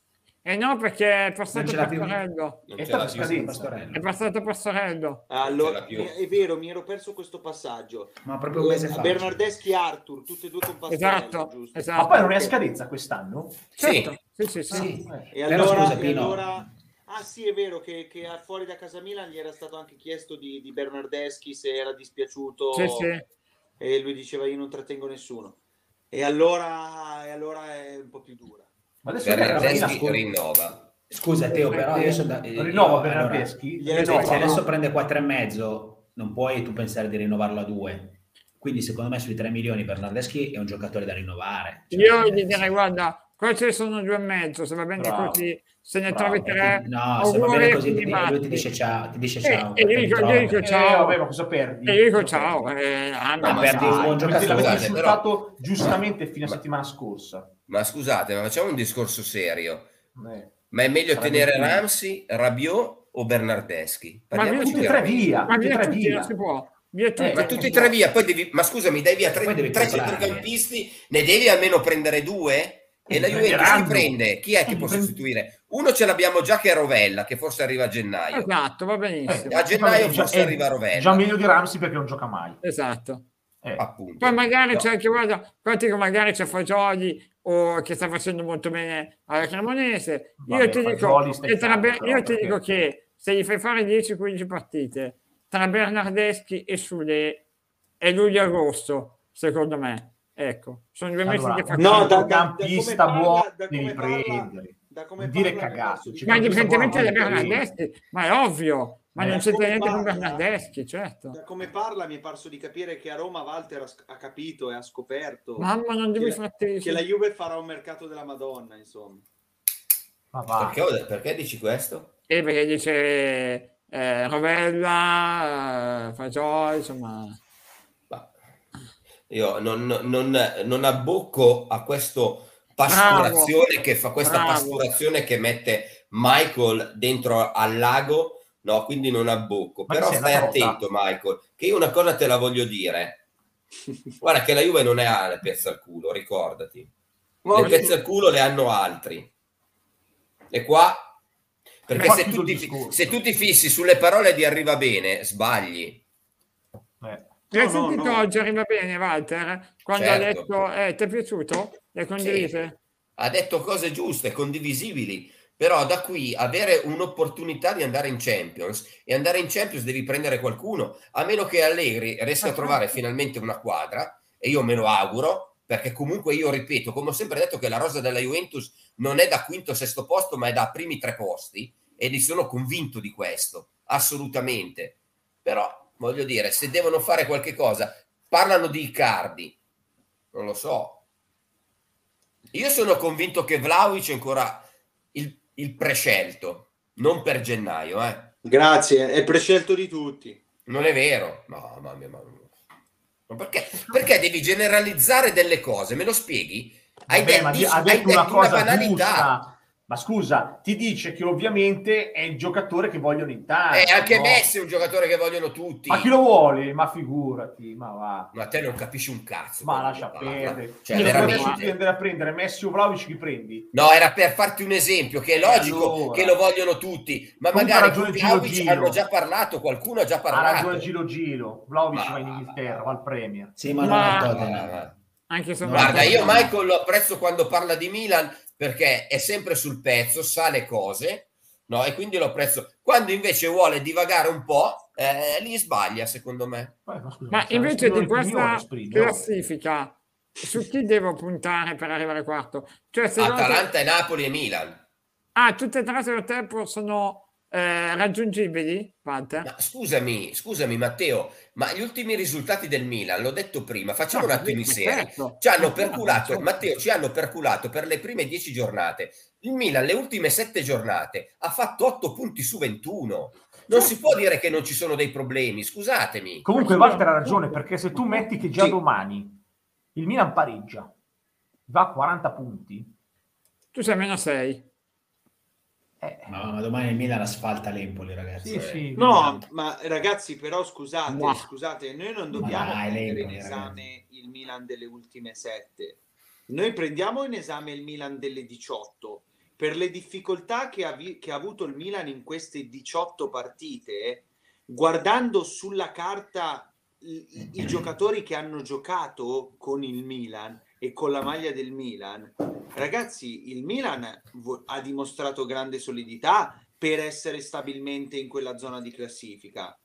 Eh no, perché è passato Pastorello. È. È passato Pastorello. Allora, è vero, mi ero perso questo passaggio. Ma proprio un mese fa. Bernardeschi e Arthur, tutte e due con Pastorello. Esatto, esatto. Ma poi non è a scadenza quest'anno? Certo. Sì, sì, sì. sì. E, allora, scusa, e allora... Ah sì, è vero che, che, fuori da casa Milan gli era stato anche chiesto di, di Bernardeschi se era dispiaciuto. Sì, sì. E lui diceva io non trattengo nessuno. E allora, e allora è un po' più dura. Ma adesso Bernardeschi rinnova. Scusa Teo, però sono da... Rinnova Bernardeschi? Allora, se adesso prende 4,5 non puoi tu pensare di rinnovarlo a 2. Quindi secondo me sui 3 milioni Bernardeschi è un giocatore da rinnovare. Cioè, io gli direi guarda, questi sono due e mezzo, se va bene Bravo. così, se ne trovi tre. No, se va bene così ti, lui ti dice ciao. Ti dice ciao eh, e io dico, io dico ciao. Eh, vabbè, ma cosa perdi? E io dico ciao. Eh, ah, no, perdi un buon giocatore. L'avete insultato giustamente fino a settimana scorsa. Ma scusate, ma facciamo un discorso serio. Eh. Ma è meglio tenere via. Ramsey, Rabiot o Bernardeschi? Parliamo ma tutti e tre via. Ma via tre via. Si può. Via eh, ma tutti e tre via, poi devi, ma scusami, dai via tre, tre centrocampisti, ne devi almeno prendere due? E la Juventus chi prende? Chi è che può sostituire? Uno ce l'abbiamo già che è Rovella, che forse arriva a gennaio. Esatto, va benissimo. Eh, a gennaio forse arriva Rovella. Già meglio di Ramsey perché non gioca mai. Esatto. Eh. Poi magari no. c'è anche, guarda, guarda magari c'è Fagioli o che sta facendo molto bene alla Cremonese. Vabbè, io ti, dico, tra, io ti dico che se gli fai fare 10-15 partite tra Bernardeschi e Sule è luglio-agosto, secondo me. Ecco, sono due mesi allora, che fanno. No, da, campista da buono devi prendere. Non dire cagato. Ma indipendentemente da Bernardeschi, ma è ovvio. Ma eh, non c'entra niente con Bernardeschi, certo. Da come parla mi è parso di capire che a Roma Walter ha, ha capito e ha scoperto Mamma, non devi che, la, che la Juve farà un mercato della Madonna, insomma. Perché, perché, dici questo? Eh, perché dice eh, Rovella, eh, Fagioli, insomma... Io non, non, non, abbocco a questo pasturazione bravo, che fa questa bravo. pasturazione che mette Michael dentro al lago, no, quindi non abbocco. Ma Però stai attento, Michael, che io una cosa te la voglio dire. Guarda che la Juve non è le pezze al culo, ricordati. Le pezze al culo le hanno altri. E qua perché se tu, ti, se tu, ti, fissi sulle parole di arriva bene, sbagli. Eh. L'hai no, sentito no, oggi arriva bene, Walter? Quando certo. ha detto, eh, ti è piaciuto? Le condivise? Sì. Ha detto cose giuste, condivisibili, però da qui avere un'opportunità di andare in Champions e andare in Champions devi prendere qualcuno, a meno che Allegri riesca a trovare finalmente una quadra, e io me lo auguro, perché comunque io ripeto, come ho sempre detto che la rosa della Juventus non è da quinto o sesto posto, ma è da primi tre posti, e ne sono convinto di questo, assolutamente. Però voglio dire, se devono fare qualche cosa, parlano di Icardi, non lo so. Io sono convinto che Vlaovic è ancora il, il prescelto, non per gennaio. Eh. Grazie, è prescelto di tutti. Non è vero. No, mamma mia, mamma mia. Perché? Perché devi generalizzare delle cose? Me lo spieghi? Hai Vabbè, detto, ha detto, hai una, una banalità. Giusta ma scusa, ti dice che ovviamente è il giocatore che vogliono in. E eh, anche no? Messi è un giocatore che vogliono tutti. Ma chi lo vuole? Ma figurati, ma va. Ma te non capisci un cazzo. Ma lascia perdere. Cioè, veramente... andare a prendere Messi o Vlaovic, chi prendi? No, era per farti un esempio, che è logico allora. che lo vogliono tutti. Ma Comunque magari con Vlaovic Giro. hanno già parlato, qualcuno ha già parlato. Ha ragione Giro Giro. Vlaovic va in Inghilterra, va al Premier. Sì, ma, ma... non è anche se Guarda, io Michael lo apprezzo quando parla di Milan perché è sempre sul pezzo, sa le cose, no? E quindi lo apprezzo. Quando invece vuole divagare un po', eh, lì sbaglia, secondo me. ma, scusa, ma invece di questa classifica, su chi devo puntare per arrivare quarto? Cioè, Atalanta, te... Napoli e Milan. Ah, tutte e tre secondo te possono eh, raggiungibili, Panther? Ma scusami, scusami Matteo, ma gli ultimi risultati del Milan, l'ho detto prima, facciamo no, un attimo in serie. Ci hanno perculato, Matteo, ci hanno perculato per le prime dieci giornate. Il Milan, le ultime sette giornate, ha fatto 8 punti su 21. Non si può dire che non ci sono dei problemi, scusatemi. Comunque Walter ha ragione, perché se tu metti che già sì. domani il Milan pareggia, va a 40 punti. Tu sei meno 6. Eh. Ma, ma, domani il Milan asfalta l'Empoli, ragazzi. Sì, sì, no, ma ragazzi, però scusate, wow. scusate, noi non dobbiamo dai, prendere in esame ragazzi. il Milan delle ultime sette. Noi prendiamo in esame il Milan delle 18. Per le difficoltà che ha, che ha avuto il Milan in queste 18 partite, guardando sulla carta i, i giocatori che hanno giocato con il Milan, e con la maglia del Milan, ragazzi, il Milan ha dimostrato grande solidità per essere stabilmente in quella zona di classifica.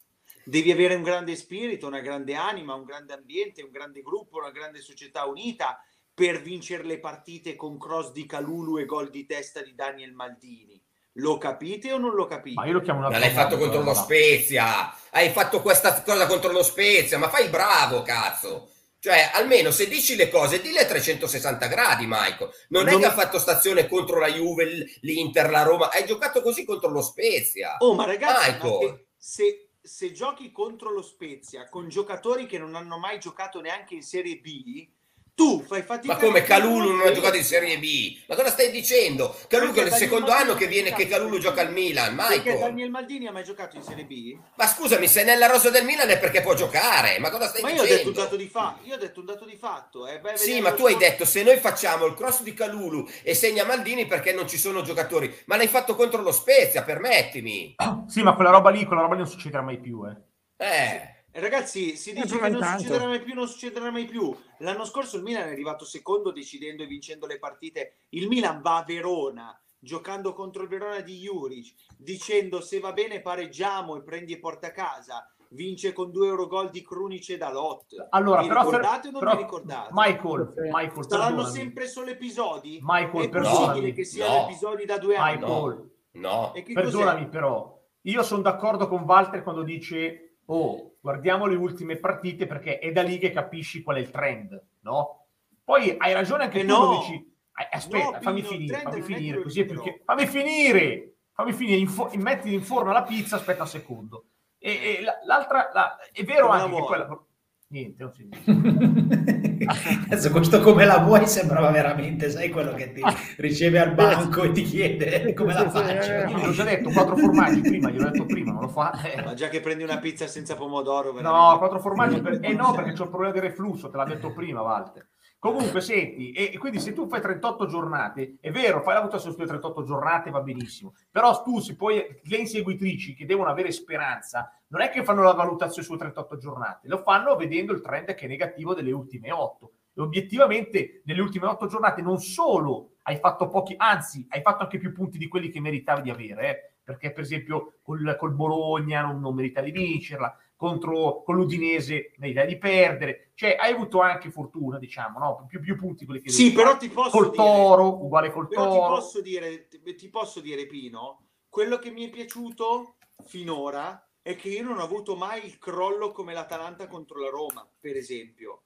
Devi avere un grande spirito, una grande anima, un grande ambiente, un grande gruppo, una grande società unita per vincere le partite con cross di Calulu e gol di testa di Daniel Maldini. Lo capite o non lo capite? Ma io lo chiamo una Ma l'hai fatto contro lo Spezia. Hai fatto questa cosa contro lo Spezia, ma fai bravo, cazzo. Cioè, almeno se dici le cose, dille a 360 gradi, Michael. Non, non è che ha fatto stazione contro la Juve, l'Inter, la Roma. Hai giocato così contro lo Spezia. Oh, ma ragazzi, ma se, se giochi contro lo Spezia con giocatori che non hanno mai giocato neanche in Serie B, tu fai fatica. Ma come Calulu non ha giocato in Serie B? Ma cosa stai dicendo? Calulu è il secondo Maldini anno che viene che Calulu gioca al Milan. Michael. Perché Daniel Maldini ha mai giocato in Serie B? Ma scusami, se nella rosa del Milan è perché può giocare. Ma cosa stai ma dicendo? Io ho detto un dato di, fa- io ho detto un dato di fatto. Eh. Beh, sì, ma tu hai detto se noi facciamo il cross di Calulu e segna Maldini perché non ci sono giocatori. Ma l'hai fatto contro lo Spezia, permettimi. Sì, ma quella roba lì, quella roba lì non succederà mai più, eh. Eh. Ragazzi, si dice che non tanto. succederà mai più, non succederà mai più. L'anno scorso il Milan è arrivato secondo decidendo e vincendo le partite. Il Milan va a Verona giocando contro il Verona di Juric, dicendo se va bene pareggiamo e prendi e porta a casa. Vince con due euro gol di Crunice da Lot. Allora, vi però, ricordate o non però, vi ricordate? Michael, Michael saranno sempre solo episodi? Michael, è possibile che siano no. episodi da due anni? Michael, no. no. Perdonami, però. Io sono d'accordo con Walter quando dice oh, guardiamo le ultime partite perché è da lì che capisci qual è il trend, no? Poi hai ragione anche eh tu no. dici, aspetta, no, fammi finire, fammi finire, così è più che... Fammi finire, fammi finire, info... metti in forno la pizza, aspetta un secondo. E, e l'altra, la... è vero Come anche che quella... Niente, non si dice. Adesso questo come la vuoi sembrava veramente, sai quello che ti riceve al banco e ti chiede come la faccio. Io l'ho già detto, quattro formaggi prima, gliel'ho detto prima, non lo fa. Ma già che prendi una pizza senza pomodoro... Veramente. No, quattro formaggi, per... eh no, perché c'ho il problema di reflusso, te l'ha detto prima, Walter. Comunque, senti, e quindi se tu fai 38 giornate, è vero, fai la votazione sulle 38 giornate, va benissimo, però tu, se poi le inseguitrici che devono avere speranza, non è che fanno la valutazione sulle 38 giornate, lo fanno vedendo il trend che è negativo delle ultime 8. E obiettivamente, nelle ultime 8 giornate, non solo hai fatto pochi, anzi, hai fatto anche più punti di quelli che meritavi di avere, eh? perché per esempio col, col Bologna non, non meritavi di vincerla, contro con l'Udinese l'idea di perdere, cioè hai avuto anche fortuna, diciamo, no? più, più punti quelli che Sì, però ti posso col dire, Toro, uguale col però Toro. Ti posso dire ti posso dire Pino, quello che mi è piaciuto finora è che io non ho avuto mai il crollo come l'Atalanta contro la Roma, per esempio.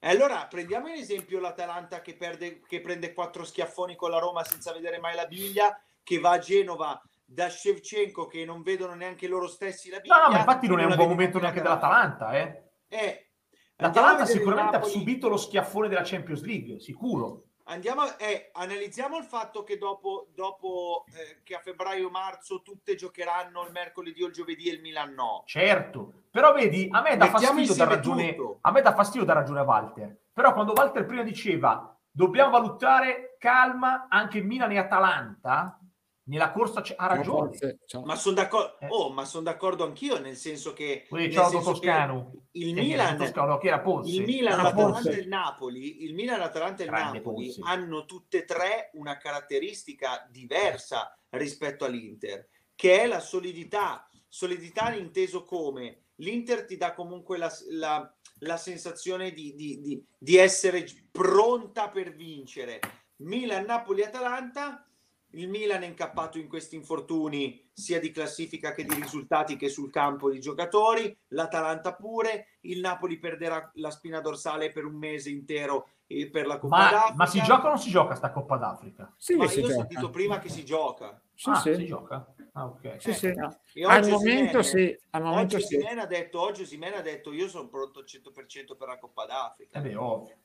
E allora prendiamo in esempio l'Atalanta che, perde, che prende quattro schiaffoni con la Roma senza vedere mai la biglia, che va a Genova da Shevchenko che non vedono neanche loro stessi la Bibbia. No, no, ma infatti non è un buon momento neanche dell'Atalanta, eh. eh L'Atalanta sicuramente ha subito lo schiaffone della Champions League, sicuro. Andiamo, eh, analizziamo il fatto che dopo, dopo eh, che a febbraio-marzo tutte giocheranno il mercoledì o il giovedì e il Milan no. Certo, però vedi, a me dà fastidio da ragione, a me dà fastidio da ragione a Walter. Però quando Walter prima diceva dobbiamo valutare calma anche Milan e Atalanta, nella corsa c- ha ragione. Forse, ma sono d'accordo, eh. oh, son d'accordo anch'io, nel senso che, nel ciao Toscano. il Milan, Toscano, che era il Milan, l'Atalanta e il Napoli, il Milan, l'Atalanta e il Grande Napoli Ponzi. hanno tutte e tre una caratteristica diversa rispetto all'Inter, che è la solidità. Solidità inteso come l'Inter ti dà comunque la, la, la sensazione di, di, di, di essere pronta per vincere. Milan, Napoli, Atalanta il Milan è incappato in questi infortuni sia di classifica che di risultati che sul campo di giocatori, l'Atalanta pure, il Napoli perderà la spina dorsale per un mese intero per la Coppa ma, d'Africa. Ma si gioca o non si gioca sta Coppa d'Africa? Sì, ma io ho sentito prima che si gioca. Sì, ah, sì. si gioca? Ah, ok. Sì, sì. Eh. Al momento sì. Al momento oggi sì. Ha detto, oggi Simena ha detto io sono pronto al 100% per la Coppa d'Africa. Eh beh, ovvio.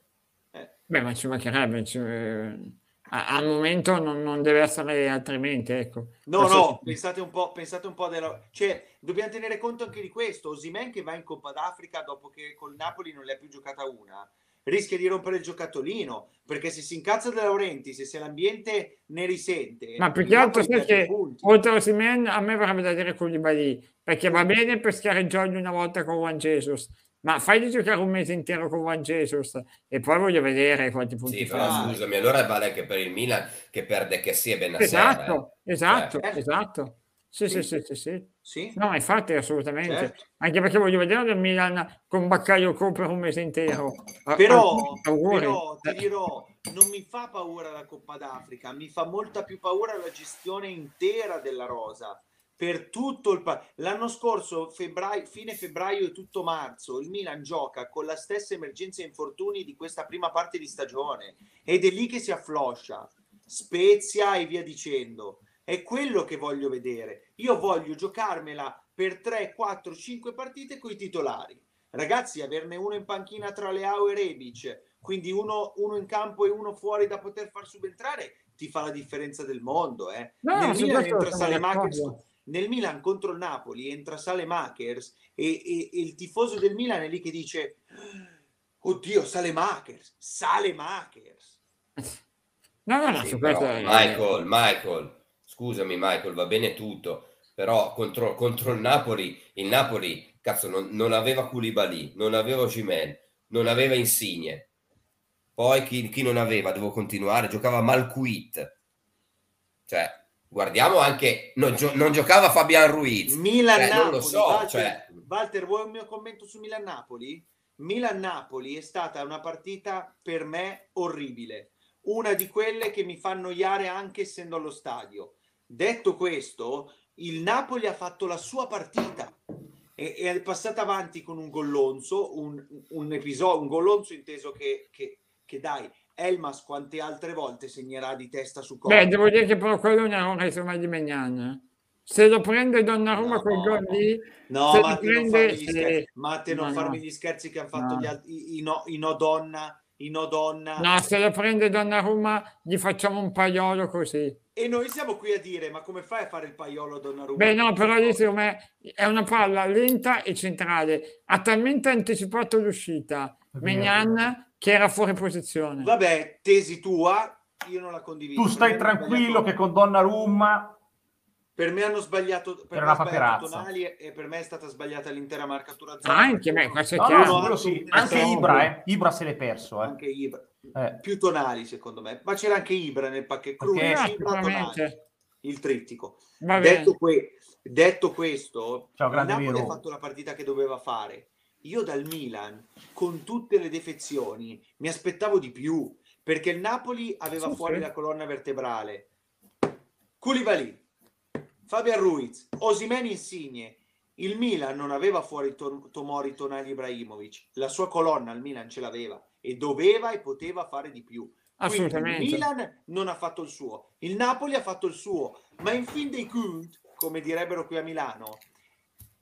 Eh. Beh, ma ci mancherebbe... Ci al momento non, non, deve essere altrimenti. Ecco. No, Adesso... no, pensate un po', pensate un po' della... Cioè, dobbiamo tenere conto anche di questo. Osimen che va in Coppa d'Africa dopo che col Napoli non ha più giocata una, rischia di rompere il giocattolino, perché se si incazza De Laurenti, se, se l'ambiente ne risente... Ma più che altro sai che oltre a Osimen a me verrebbe da dire Koulibaly, perché va bene per schiareggiargli una volta con Juan Jesus, ma fai giocare un mese intero con Juan Jesus e poi voglio vedere quanti punti sì, fa. Però, scusami, allora vale anche per il Milan che perde che sia ben Esatto, eh. esatto, certo. esatto. Sì, sì, sì, sì, sì. sì. No, infatti, assolutamente. Certo. Anche perché voglio vedere il Milan con Baccaglio per un mese intero. Però, però ti dirò, non mi fa paura la Coppa d'Africa, mi fa molta più paura la gestione intera della rosa per tutto il pa- l'anno scorso febbraio, fine febbraio e tutto marzo il Milan gioca con la stessa emergenza e infortuni di questa prima parte di stagione ed è lì che si affloscia Spezia e via dicendo. È quello che voglio vedere. Io voglio giocarmela per 3, 4, 5 partite con i titolari. Ragazzi averne uno in panchina tra Leao e Rebic quindi uno, uno in campo e uno fuori da poter far subentrare ti fa la differenza del mondo eh. no, nel Milan entra Salemaker nel Milan contro il Napoli entra Sale Makers e, e, e, il tifoso del Milan è lì che dice oddio Sale Makers Sale Makers no no no sì, però, Michael Michael scusami Michael va bene tutto però contro, contro il Napoli il Napoli cazzo non, non aveva Koulibaly non aveva Gimen non aveva Insigne. Poi chi, chi non aveva? Devo continuare giocava Malquit cioè guardiamo anche, non, gio- non giocava Fabian Ruiz. Milan-Napoli, cioè, non lo so. Walter, cioè... Walter, vuoi un mio commento su Milan-Napoli? Milan-Napoli è stata una partita per me orribile, una di quelle che mi fa annoiare anche essendo allo stadio. Detto questo, il Napoli ha fatto la sua partita e, è passata avanti con un gollonzo, un, un episodio, un gollonzo inteso che, che, che dai, Elmas quante altre volte segnerà di testa su corpo? Beh, devo dire che però quello è una roba insomma di Megnan. Se lo prende Donnarumma no, quel gol lì, no, Matte, non farmi gli scherzi, Matte, non no, farmi gli scherzi che hanno fatto gli altri, i, no, i no donna, i no donna. No, se lo prende Donnarumma gli facciamo un paiolo così. E noi siamo qui a dire, ma come fai a fare il paiolo Donnarumma? Beh no, però lì secondo me è una palla lenta e centrale. Ha talmente anticipato l'uscita. Megnan che era fuori posizione. Vabbè, tesi tua, io non la condivido. Tu stai tranquillo che con Donnarumma per me hanno sbagliato, per me sbagliato Tonali e, per me è stata sbagliata l'intera marcatura zona. Anche me, questo è no, chiaro. No, no, sì. Anche Ibra, eh. Ibra se l'è perso. Eh. Anche Ibra. Eh. Più Tonali secondo me, ma c'era anche Ibra nel pacchetto. Cruz, il trittico. Detto, que- detto, questo, Ciao, il Napoli ha fatto la partita che doveva fare io dal Milan, con tutte le defezioni, mi aspettavo di più, perché il Napoli aveva sì, fuori sì. la colonna vertebrale. Koulibaly, Fabian Ruiz, Osimeni Insigne. Il Milan non aveva fuori Tomori, Tonali, Ibrahimovic. La sua colonna al Milan ce l'aveva e doveva e poteva fare di più. Assolutamente. Quindi il Milan non ha fatto il suo, il Napoli ha fatto il suo, ma in fin dei conti, come direbbero qui a Milano,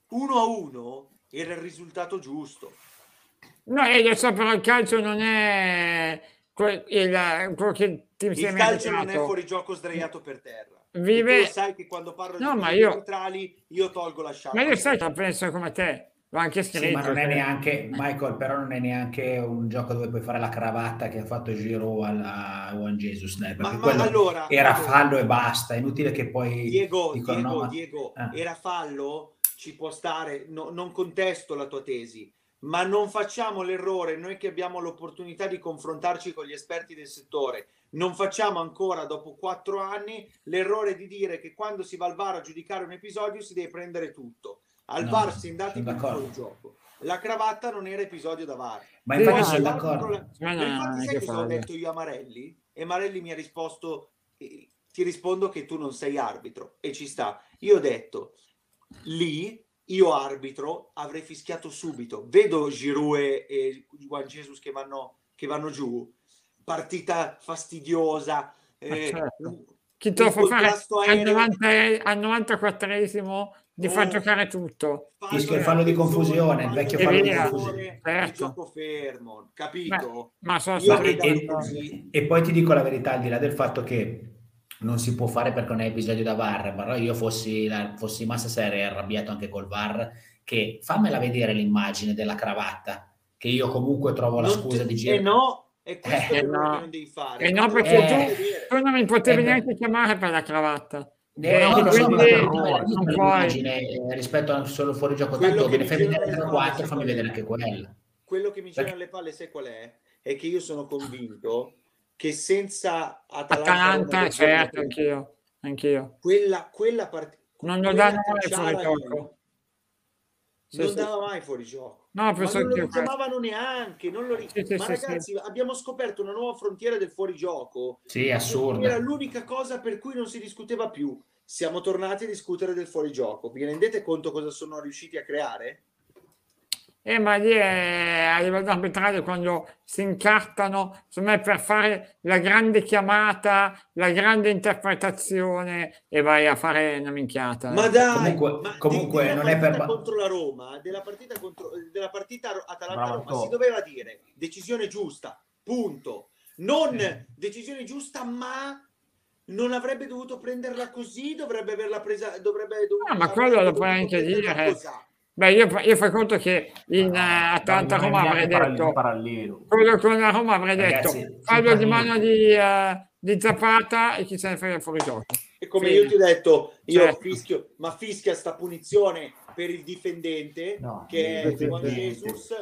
1 a 1 era il risultato giusto. No, e lo so, però il calcio non è quel, il, quello che ti Il calcio non è fuori gioco sdraiato per terra. Vive... tu sai che quando parlo no, di io... neutrali io tolgo la sciarpa. Ma io sai che penso come te. L'ho anche scritto. Sì, ma non è neanche, Michael, però non è neanche un gioco dove puoi fare la cravatta che ha fatto Giro alla Juan Jesus, né? ma, ma allora, era allora, fallo e basta, è inutile che poi... Diego, dicono, Diego, no, ma... Diego ah. era fallo, ci può stare, no, non contesto la tua tesi, ma non facciamo l'errore, noi che abbiamo l'opportunità di confrontarci con gli esperti del settore, non facciamo ancora dopo quattro anni l'errore di dire che quando si va al VAR a giudicare un episodio si deve prendere tutto al no, VAR si è andati per il gioco. La cravatta non era episodio da VAR. Ma infatti sono d'accordo. La... Ma no, infatti sai cosa ho detto io a Marelli? E Marelli mi ha risposto, eh, ti rispondo che tu non sei arbitro. E ci sta. Io ho detto, lì io arbitro avrei fischiato subito. Vedo Giroud e Juan Jesus che vanno, che vanno giù. Partita fastidiosa. Eh, certo. Chi te lo fa fare al, 90, al 94esimo di far giocare tutto. Fischia il fallo di confusione, il vecchio fallo di confusione. Certo. gioco fermo, capito? Ma, ma sono e, e, e, poi ti dico la verità, al di là del fatto che non si può fare perché non è episodio da VAR, però io fossi, la, fossi massa seria arrabbiato anche col VAR, che fammela vedere l'immagine della cravatta, che io comunque trovo la non scusa ti, di girare. Eh no, è questo eh, no. che non devi fare. Eh no, perché eh, tu, tu, non mi potevi eh, neanche chiamare per la cravatta. Eh, no, lo so, non puoi. rispetto a solo fuori gioco tanto me ne fai vedere 4 fammi vedere anche quella quello che mi gira alle palle sai qual è? è che io sono convinto che senza Atalanta, Atalanta certo anch'io anch'io. Quella, quella part- non lo danno mai fuori gioco. non sì, dava mai fuori gioco. No, ma non lo richiamavano neanche non lo richiam- sì, ma ragazzi abbiamo scoperto una nuova frontiera del fuorigioco sì assurdo era l'unica cosa per cui non si discuteva più. Siamo tornati a discutere del fuorigioco vi rendete conto cosa sono riusciti a creare? Eh, ma lì è a livello arbitrale quando si incartano, insomma, per fare la grande chiamata, la grande interpretazione e vai a fare una minchiata. Ma dai, comunque, ma comunque di, non è per contro la Roma, della partita, contro, della partita Atalanta-Roma si doveva dire decisione giusta, punto. Non eh. decisione giusta, ma non avrebbe dovuto prenderla così, dovrebbe averla presa, dovrebbe dovuto, no, ma quello lo puoi anche dire. Cosa. Beh, io, io fai conto che in uh, Atalanta Roma avrei detto parallelo. quello con la Roma avrei detto fallo di mano di, uh, di, Zapata e chi se ne frega fuori gioco. E come sì. io ti ho detto, io certo. fischio, ma fischia sta punizione per il difendente no, che è Juan Jesus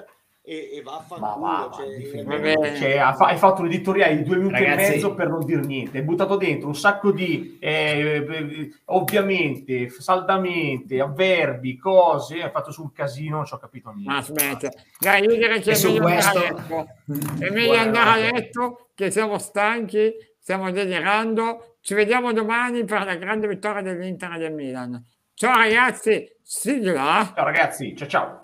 e, e vaffanculo. Va, cioè, cioè, hai fatto l'editoriale di due minuti Ragazzi, e mezzo per non dire niente. Hai buttato dentro un sacco di eh, eh, ovviamente, saldamente, avverbi, cose. Hai fatto sul casino, non ci ho capito niente. Ma aspetta, dai, io direi che è meglio, questo... andare, a letto. è meglio andare a letto, che siamo stanchi, stiamo delirando. Ci vediamo domani per la grande vittoria dell'Inter del Milan. Ciao ragazzi, sigla. Ciao ragazzi, ciao ciao.